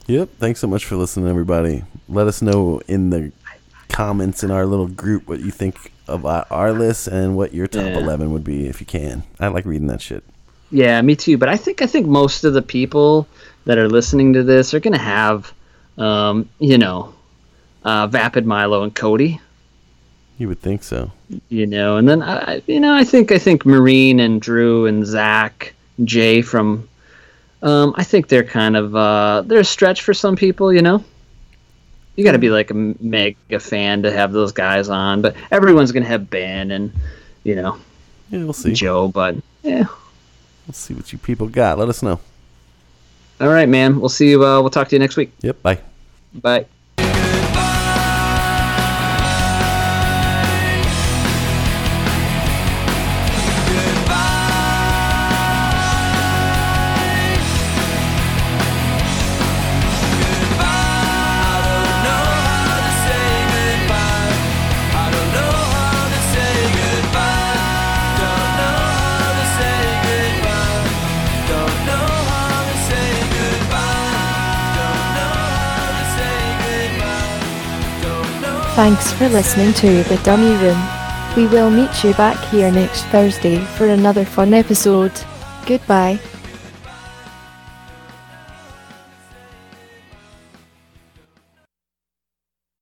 Yep. Thanks so much for listening, everybody. Let us know in the comments in our little group what you think of our list and what your top Yeah. eleven would be if you can. I like reading that shit. Yeah, me too. But I think I think most of the people that are listening to this are gonna have, um, you know, uh, Vapid Milo and Cody. You would think so. you know, and then I, you know, I think I think Marino and Drew and Zach, Jay from, um, I think they're kind of uh, they're a stretch for some people, you know. You got to be like a mega fan to have those guys on, but everyone's gonna have Ben and, you know, Yeah, we'll see. Joe. But yeah, we'll see what you people got. Let us know. all right, man. We'll see you. Uh, we'll talk to you next week. Yep. Bye. Bye. Thanks for listening to The Dummy Room. We will meet you back here next Thursday for another fun episode. Goodbye.